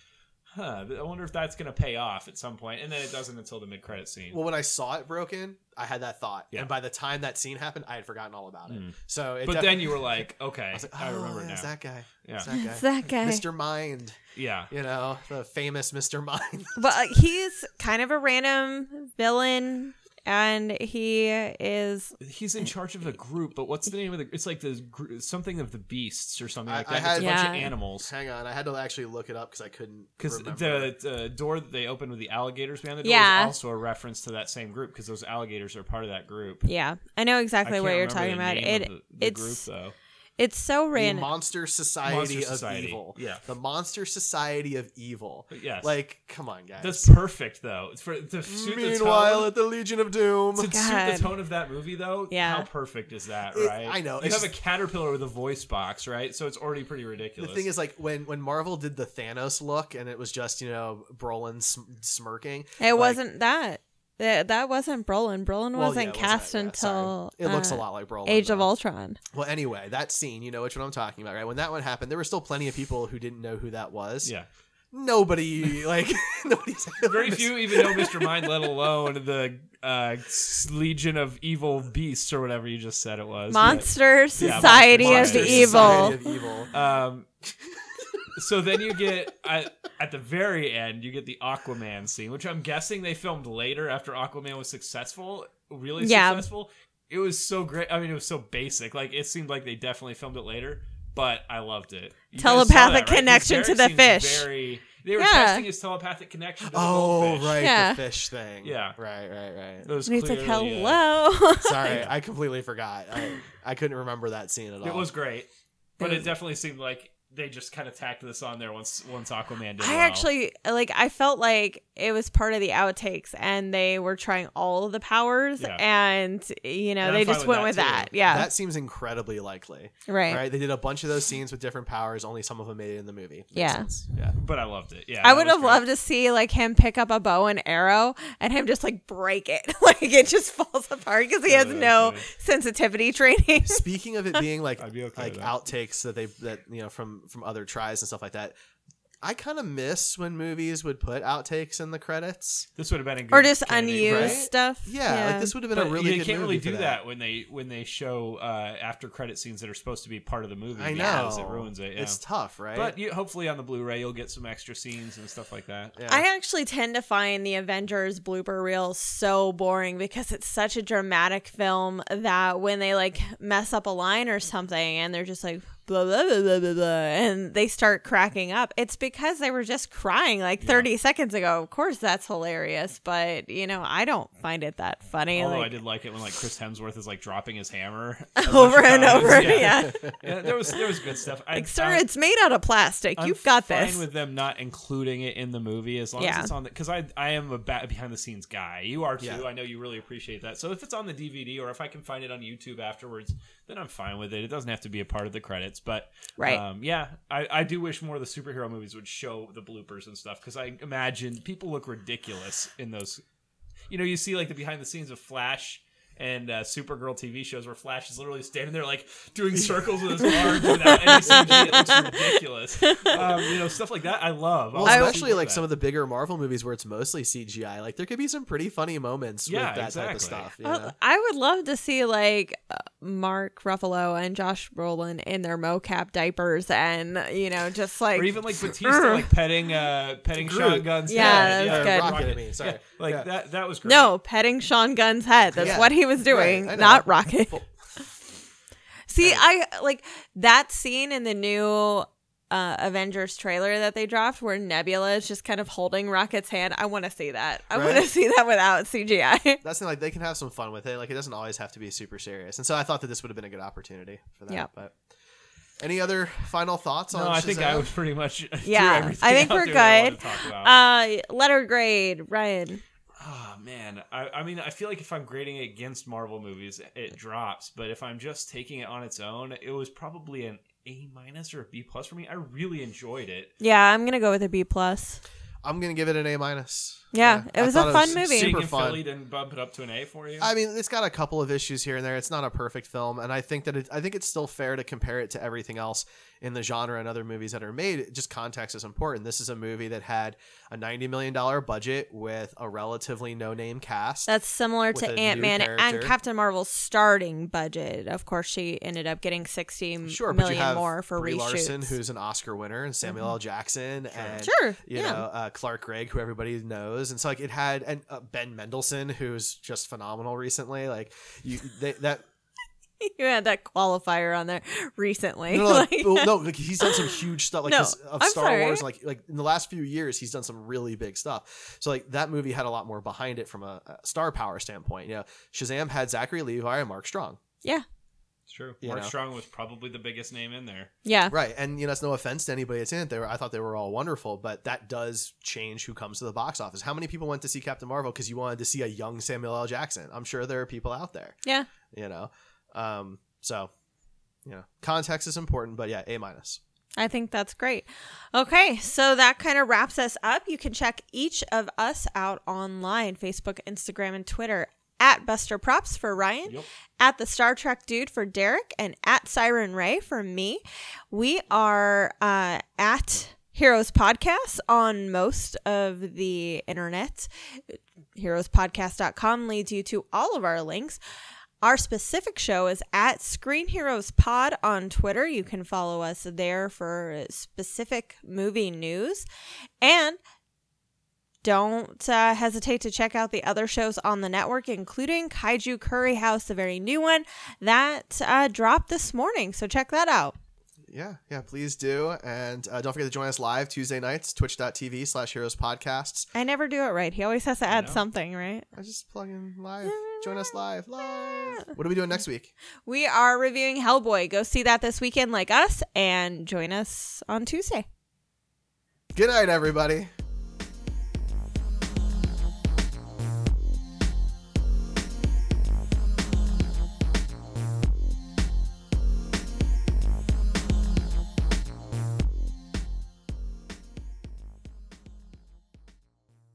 huh, I wonder if that's going to pay off at some point. And then it doesn't until the mid credit scene.
well, when I saw it broken, I had that thought,
Yeah.
and by the time that scene happened, I had forgotten all about it.
Mm.
So, it
but
defi-
then you were like, okay,
I was like, oh,
I remember
yeah,
now.
it's that guy.
Yeah.
It's that guy.
It's that guy.
Mr. Mind.
Yeah.
You know, the famous Mr. Mind.
But uh, he's kind of a random villain, and he is
He's in charge of a group, but what's the name of the? It's like the gr- something of the beasts or something
I-
like
I
that.
had-
it's a bunch of animals.
Hang on, I had to actually look it up because I couldn't.
Because the, the uh, door that they opened with the alligators behind the door
Yeah.
is also a reference to that same group because those alligators are part of that group.
yeah. I know exactly
can't
what you're talking
the
about.
name
It
of the, the
it's
group though.
It's so
the
random.
Monster Society
Monster
of
Society,
Evil.
yeah.
The Monster Society of Evil.
But yes.
Like, come on, guys.
That's perfect though. It's For to suit
Meanwhile,
the
at the Legion of Doom.
tone, to suit the tone of that movie though,
Yeah.
how perfect is that,
It-
right?
I know,
You
it's
have a caterpillar with a voice box, right? So it's already pretty ridiculous.
The thing is, like when when Marvel did the Thanos look, and it was just you know Brolin sm- smirking.
It
like-
wasn't that. That, that wasn't Brolin. Brolin
Well,
wasn't
yeah, it wasn't-
cast
yeah,
until
sorry. It looks a
uh,
lot like Brolin,
Age of. Ultron.
Well, anyway, that scene, you know which one I'm talking about, right? When that one happened, there were still plenty of people who didn't know who that was.
yeah.
Nobody like nobody's
Very few even know Mr. Mind, let alone the uh, Legion of Evil Beasts or whatever you just said it was. But-
Monster
Yeah,
Society
Monster
of
Society.
Evil.
Society of Evil.
Um, so then you get at, at the very end, you get the Aquaman scene, which I'm guessing they filmed later after Aquaman was successful, really
Yeah.
successful. It was so great. I mean, it was so basic. Like it seemed like they definitely filmed it later, but I loved it. You
Telepathic
that, right? 'Cause
connection to the fish.
Very, they were
Yeah.
testing his telepathic connection. To the
Oh, right,
Yeah.
the fish thing.
Yeah.
right, right, right.
It was
And he's like,
clearly, uh,
hello.
Sorry, I completely forgot. I, I couldn't remember that scene at all.
It was great, but
It
it, definitely seemed like they just kind of tacked this on there once once Aquaman did.
I
well.
actually like. I felt like it was part of the outtakes, and they were trying all of the powers,
Yeah.
and you know
And
they
fine
just
with
went
that,
with
too.
that. Yeah,
That seems incredibly likely.
Right.
Right. They did a bunch of those scenes with different powers. Only some of them made it in the movie. Makes
Yeah.
sense. Yeah.
but I loved it. Yeah,
I would have
great.
loved to see like him pick up a bow and arrow and him just like break it, like it just falls apart because he
Yeah,
has no
funny.
sensitivity training.
Speaking of it being like
be okay
like
that.
outtakes that they that you know from from other tries and stuff like that. I kind of miss when movies would put outtakes in the credits.
This would have been a good
or just
candidate,
unused
right?
stuff.
Yeah, like this would have been
But
a really good movie.
you
good
can't really do
for
that. when they when they show uh, after credit scenes that are supposed to be part of the movie.
I
because
know
it ruins it. Yeah.
It's tough, right?
But you, hopefully on the Blu-ray you'll get some extra scenes and stuff like that.
Yeah.
I actually tend to find the Avengers blooper reel so boring because it's such a dramatic film that when they like mess up a line or something and they're just like blah blah blah blah blah, blah and they start cracking up, it's because they were just crying like 30 seconds ago. Of course that's hilarious, but you know, I don't find it that funny.
Although
like,
I did like it when like Chris Hemsworth is like dropping his hammer
Over
a bunch of
and
times.
over, yeah.
yeah. There was there was good stuff. I,
like, sir,
I-
it's made out of plastic.
I'm
You've got
fine
this.
with them not including it in the movie as long
Yeah.
as it's on the because I I am a ba- behind the scenes guy. You are too.
Yeah.
I know you really appreciate that. So if it's on the DVD or if I can find it on YouTube afterwards, then I'm fine with it. It doesn't have to be a part of the credits, but
Right.
Um, yeah, I, I do wish more of the superhero movies would show the bloopers and stuff because I imagine people look ridiculous in those. You know, you see like the behind the scenes of Flash and uh, Supergirl TV shows where Flash is literally standing there like doing circles with his arms without any CG. It looks ridiculous. Um, you know, stuff like that I love.
Well,
I'll
especially like
that.
some of the bigger Marvel movies where it's mostly CGI. Like there could be some pretty funny moments
Yeah,
with that type of stuff. You
Well,
know?
I would love to see like uh, Mark Ruffalo and Josh Brolin in their mocap diapers, and you know, just like
or even like Batista like petting uh petting
Groot.
Sean Gunn's
Yeah,
head.
that's good.
Rocket, I mean, sorry.
Yeah, like
Yeah.
that that was great.
no petting Sean Gunn's head. That's
Yeah.
what he was doing,
Right,
not Rocket. See, I like that scene in the new uh, Avengers trailer that they dropped where Nebula is just kind of holding Rocket's hand. I want to see that. I want to see that without CGI.
That's like they can have some fun with it. Like it doesn't always have to be super serious. And so I thought that this would have been a good opportunity for that.
Yeah.
But any other final thoughts on
No, I think I
Shazam?
was pretty much
yeah,
everything
I think
out
we're
there that I wanted
good.
to talk about.
Uh, letter grade, Ryan.
Oh man, I, I mean, I feel like if I'm grading it against Marvel movies, it drops. But if I'm just taking it on its own, it was probably an A minus or a B plus for me. I really enjoyed it.
Yeah, I'm gonna go with a B plus.
I'm gonna give it an A minus.
Yeah, it was a
thought
fun movie.
Seeing
Super
in
fun.
Philly didn't bump it up to an A for you.
I mean, it's got a couple of issues here and there. It's not a perfect film, and I think that it, I think it's still fair to compare it to everything else in the genre and other movies that are made. Just context is important. This is a movie that had a ninety million dollar budget with a relatively no name cast.
That's similar to Ant Man and. Captain Marvel's starting budget. Of course, she ended up getting sixty million
Sure, but you have
more for
Brie
reshoots.
Larson, who's an Oscar winner, and Samuel L. Jackson, and
Sure,
you
yeah.
know uh, Clark Gregg, who everybody knows, and so like it had and uh, Ben Mendelsohn, who's just phenomenal recently. Like you, they, that
you had that qualifier on there recently.
no, no,
like,
well, no, like he's done some huge stuff, like
No,
this, of
I'm
Star
sorry.
Wars. Like, like in the last few years, he's done some really big stuff. So, like that movie had a lot more behind it from a, a star power standpoint. You know, Shazam had Zachary Levi and Mark Strong.
yeah,
it's true.
you
Mark
know.
Strong was probably the biggest name in there.
yeah,
Right, and you know, it's no offense to anybody that's in it. They were, I thought they were all wonderful, but that does change who comes to the box office. How many people went to see Captain Marvel because you wanted to see a young Samuel L. Jackson? I'm sure there are people out there.
yeah.
You know, um, so you know, context is important, but yeah, A minus.
I think that's great. Okay, so that kind of wraps us up. You can check each of us out online Facebook, Instagram, and Twitter at Buster Props for Ryan, at the Star Trek Dude for Derek, and at Siren Ray for me. We are uh, at Heroes Podcast on most of the internet. HeroesPodcast.com leads you to all of our links. Our specific show is at Screen Heroes Pod on Twitter. You can follow us there for specific movie news. And don't uh, hesitate to check out the other shows on the network, including Kaiju Curry House, the very new one that uh, dropped this morning. So check that out.
Yeah, yeah, please do. And uh, don't forget to join us live Tuesday nights, twitch.tv slash heroes podcasts.
I never do it right. He always has to add something, right?
I just plug in live. Join us live. Live. What are we doing next week?
We are reviewing Hellboy. Go see that this weekend, like us, and join us on Tuesday.
Good night, everybody.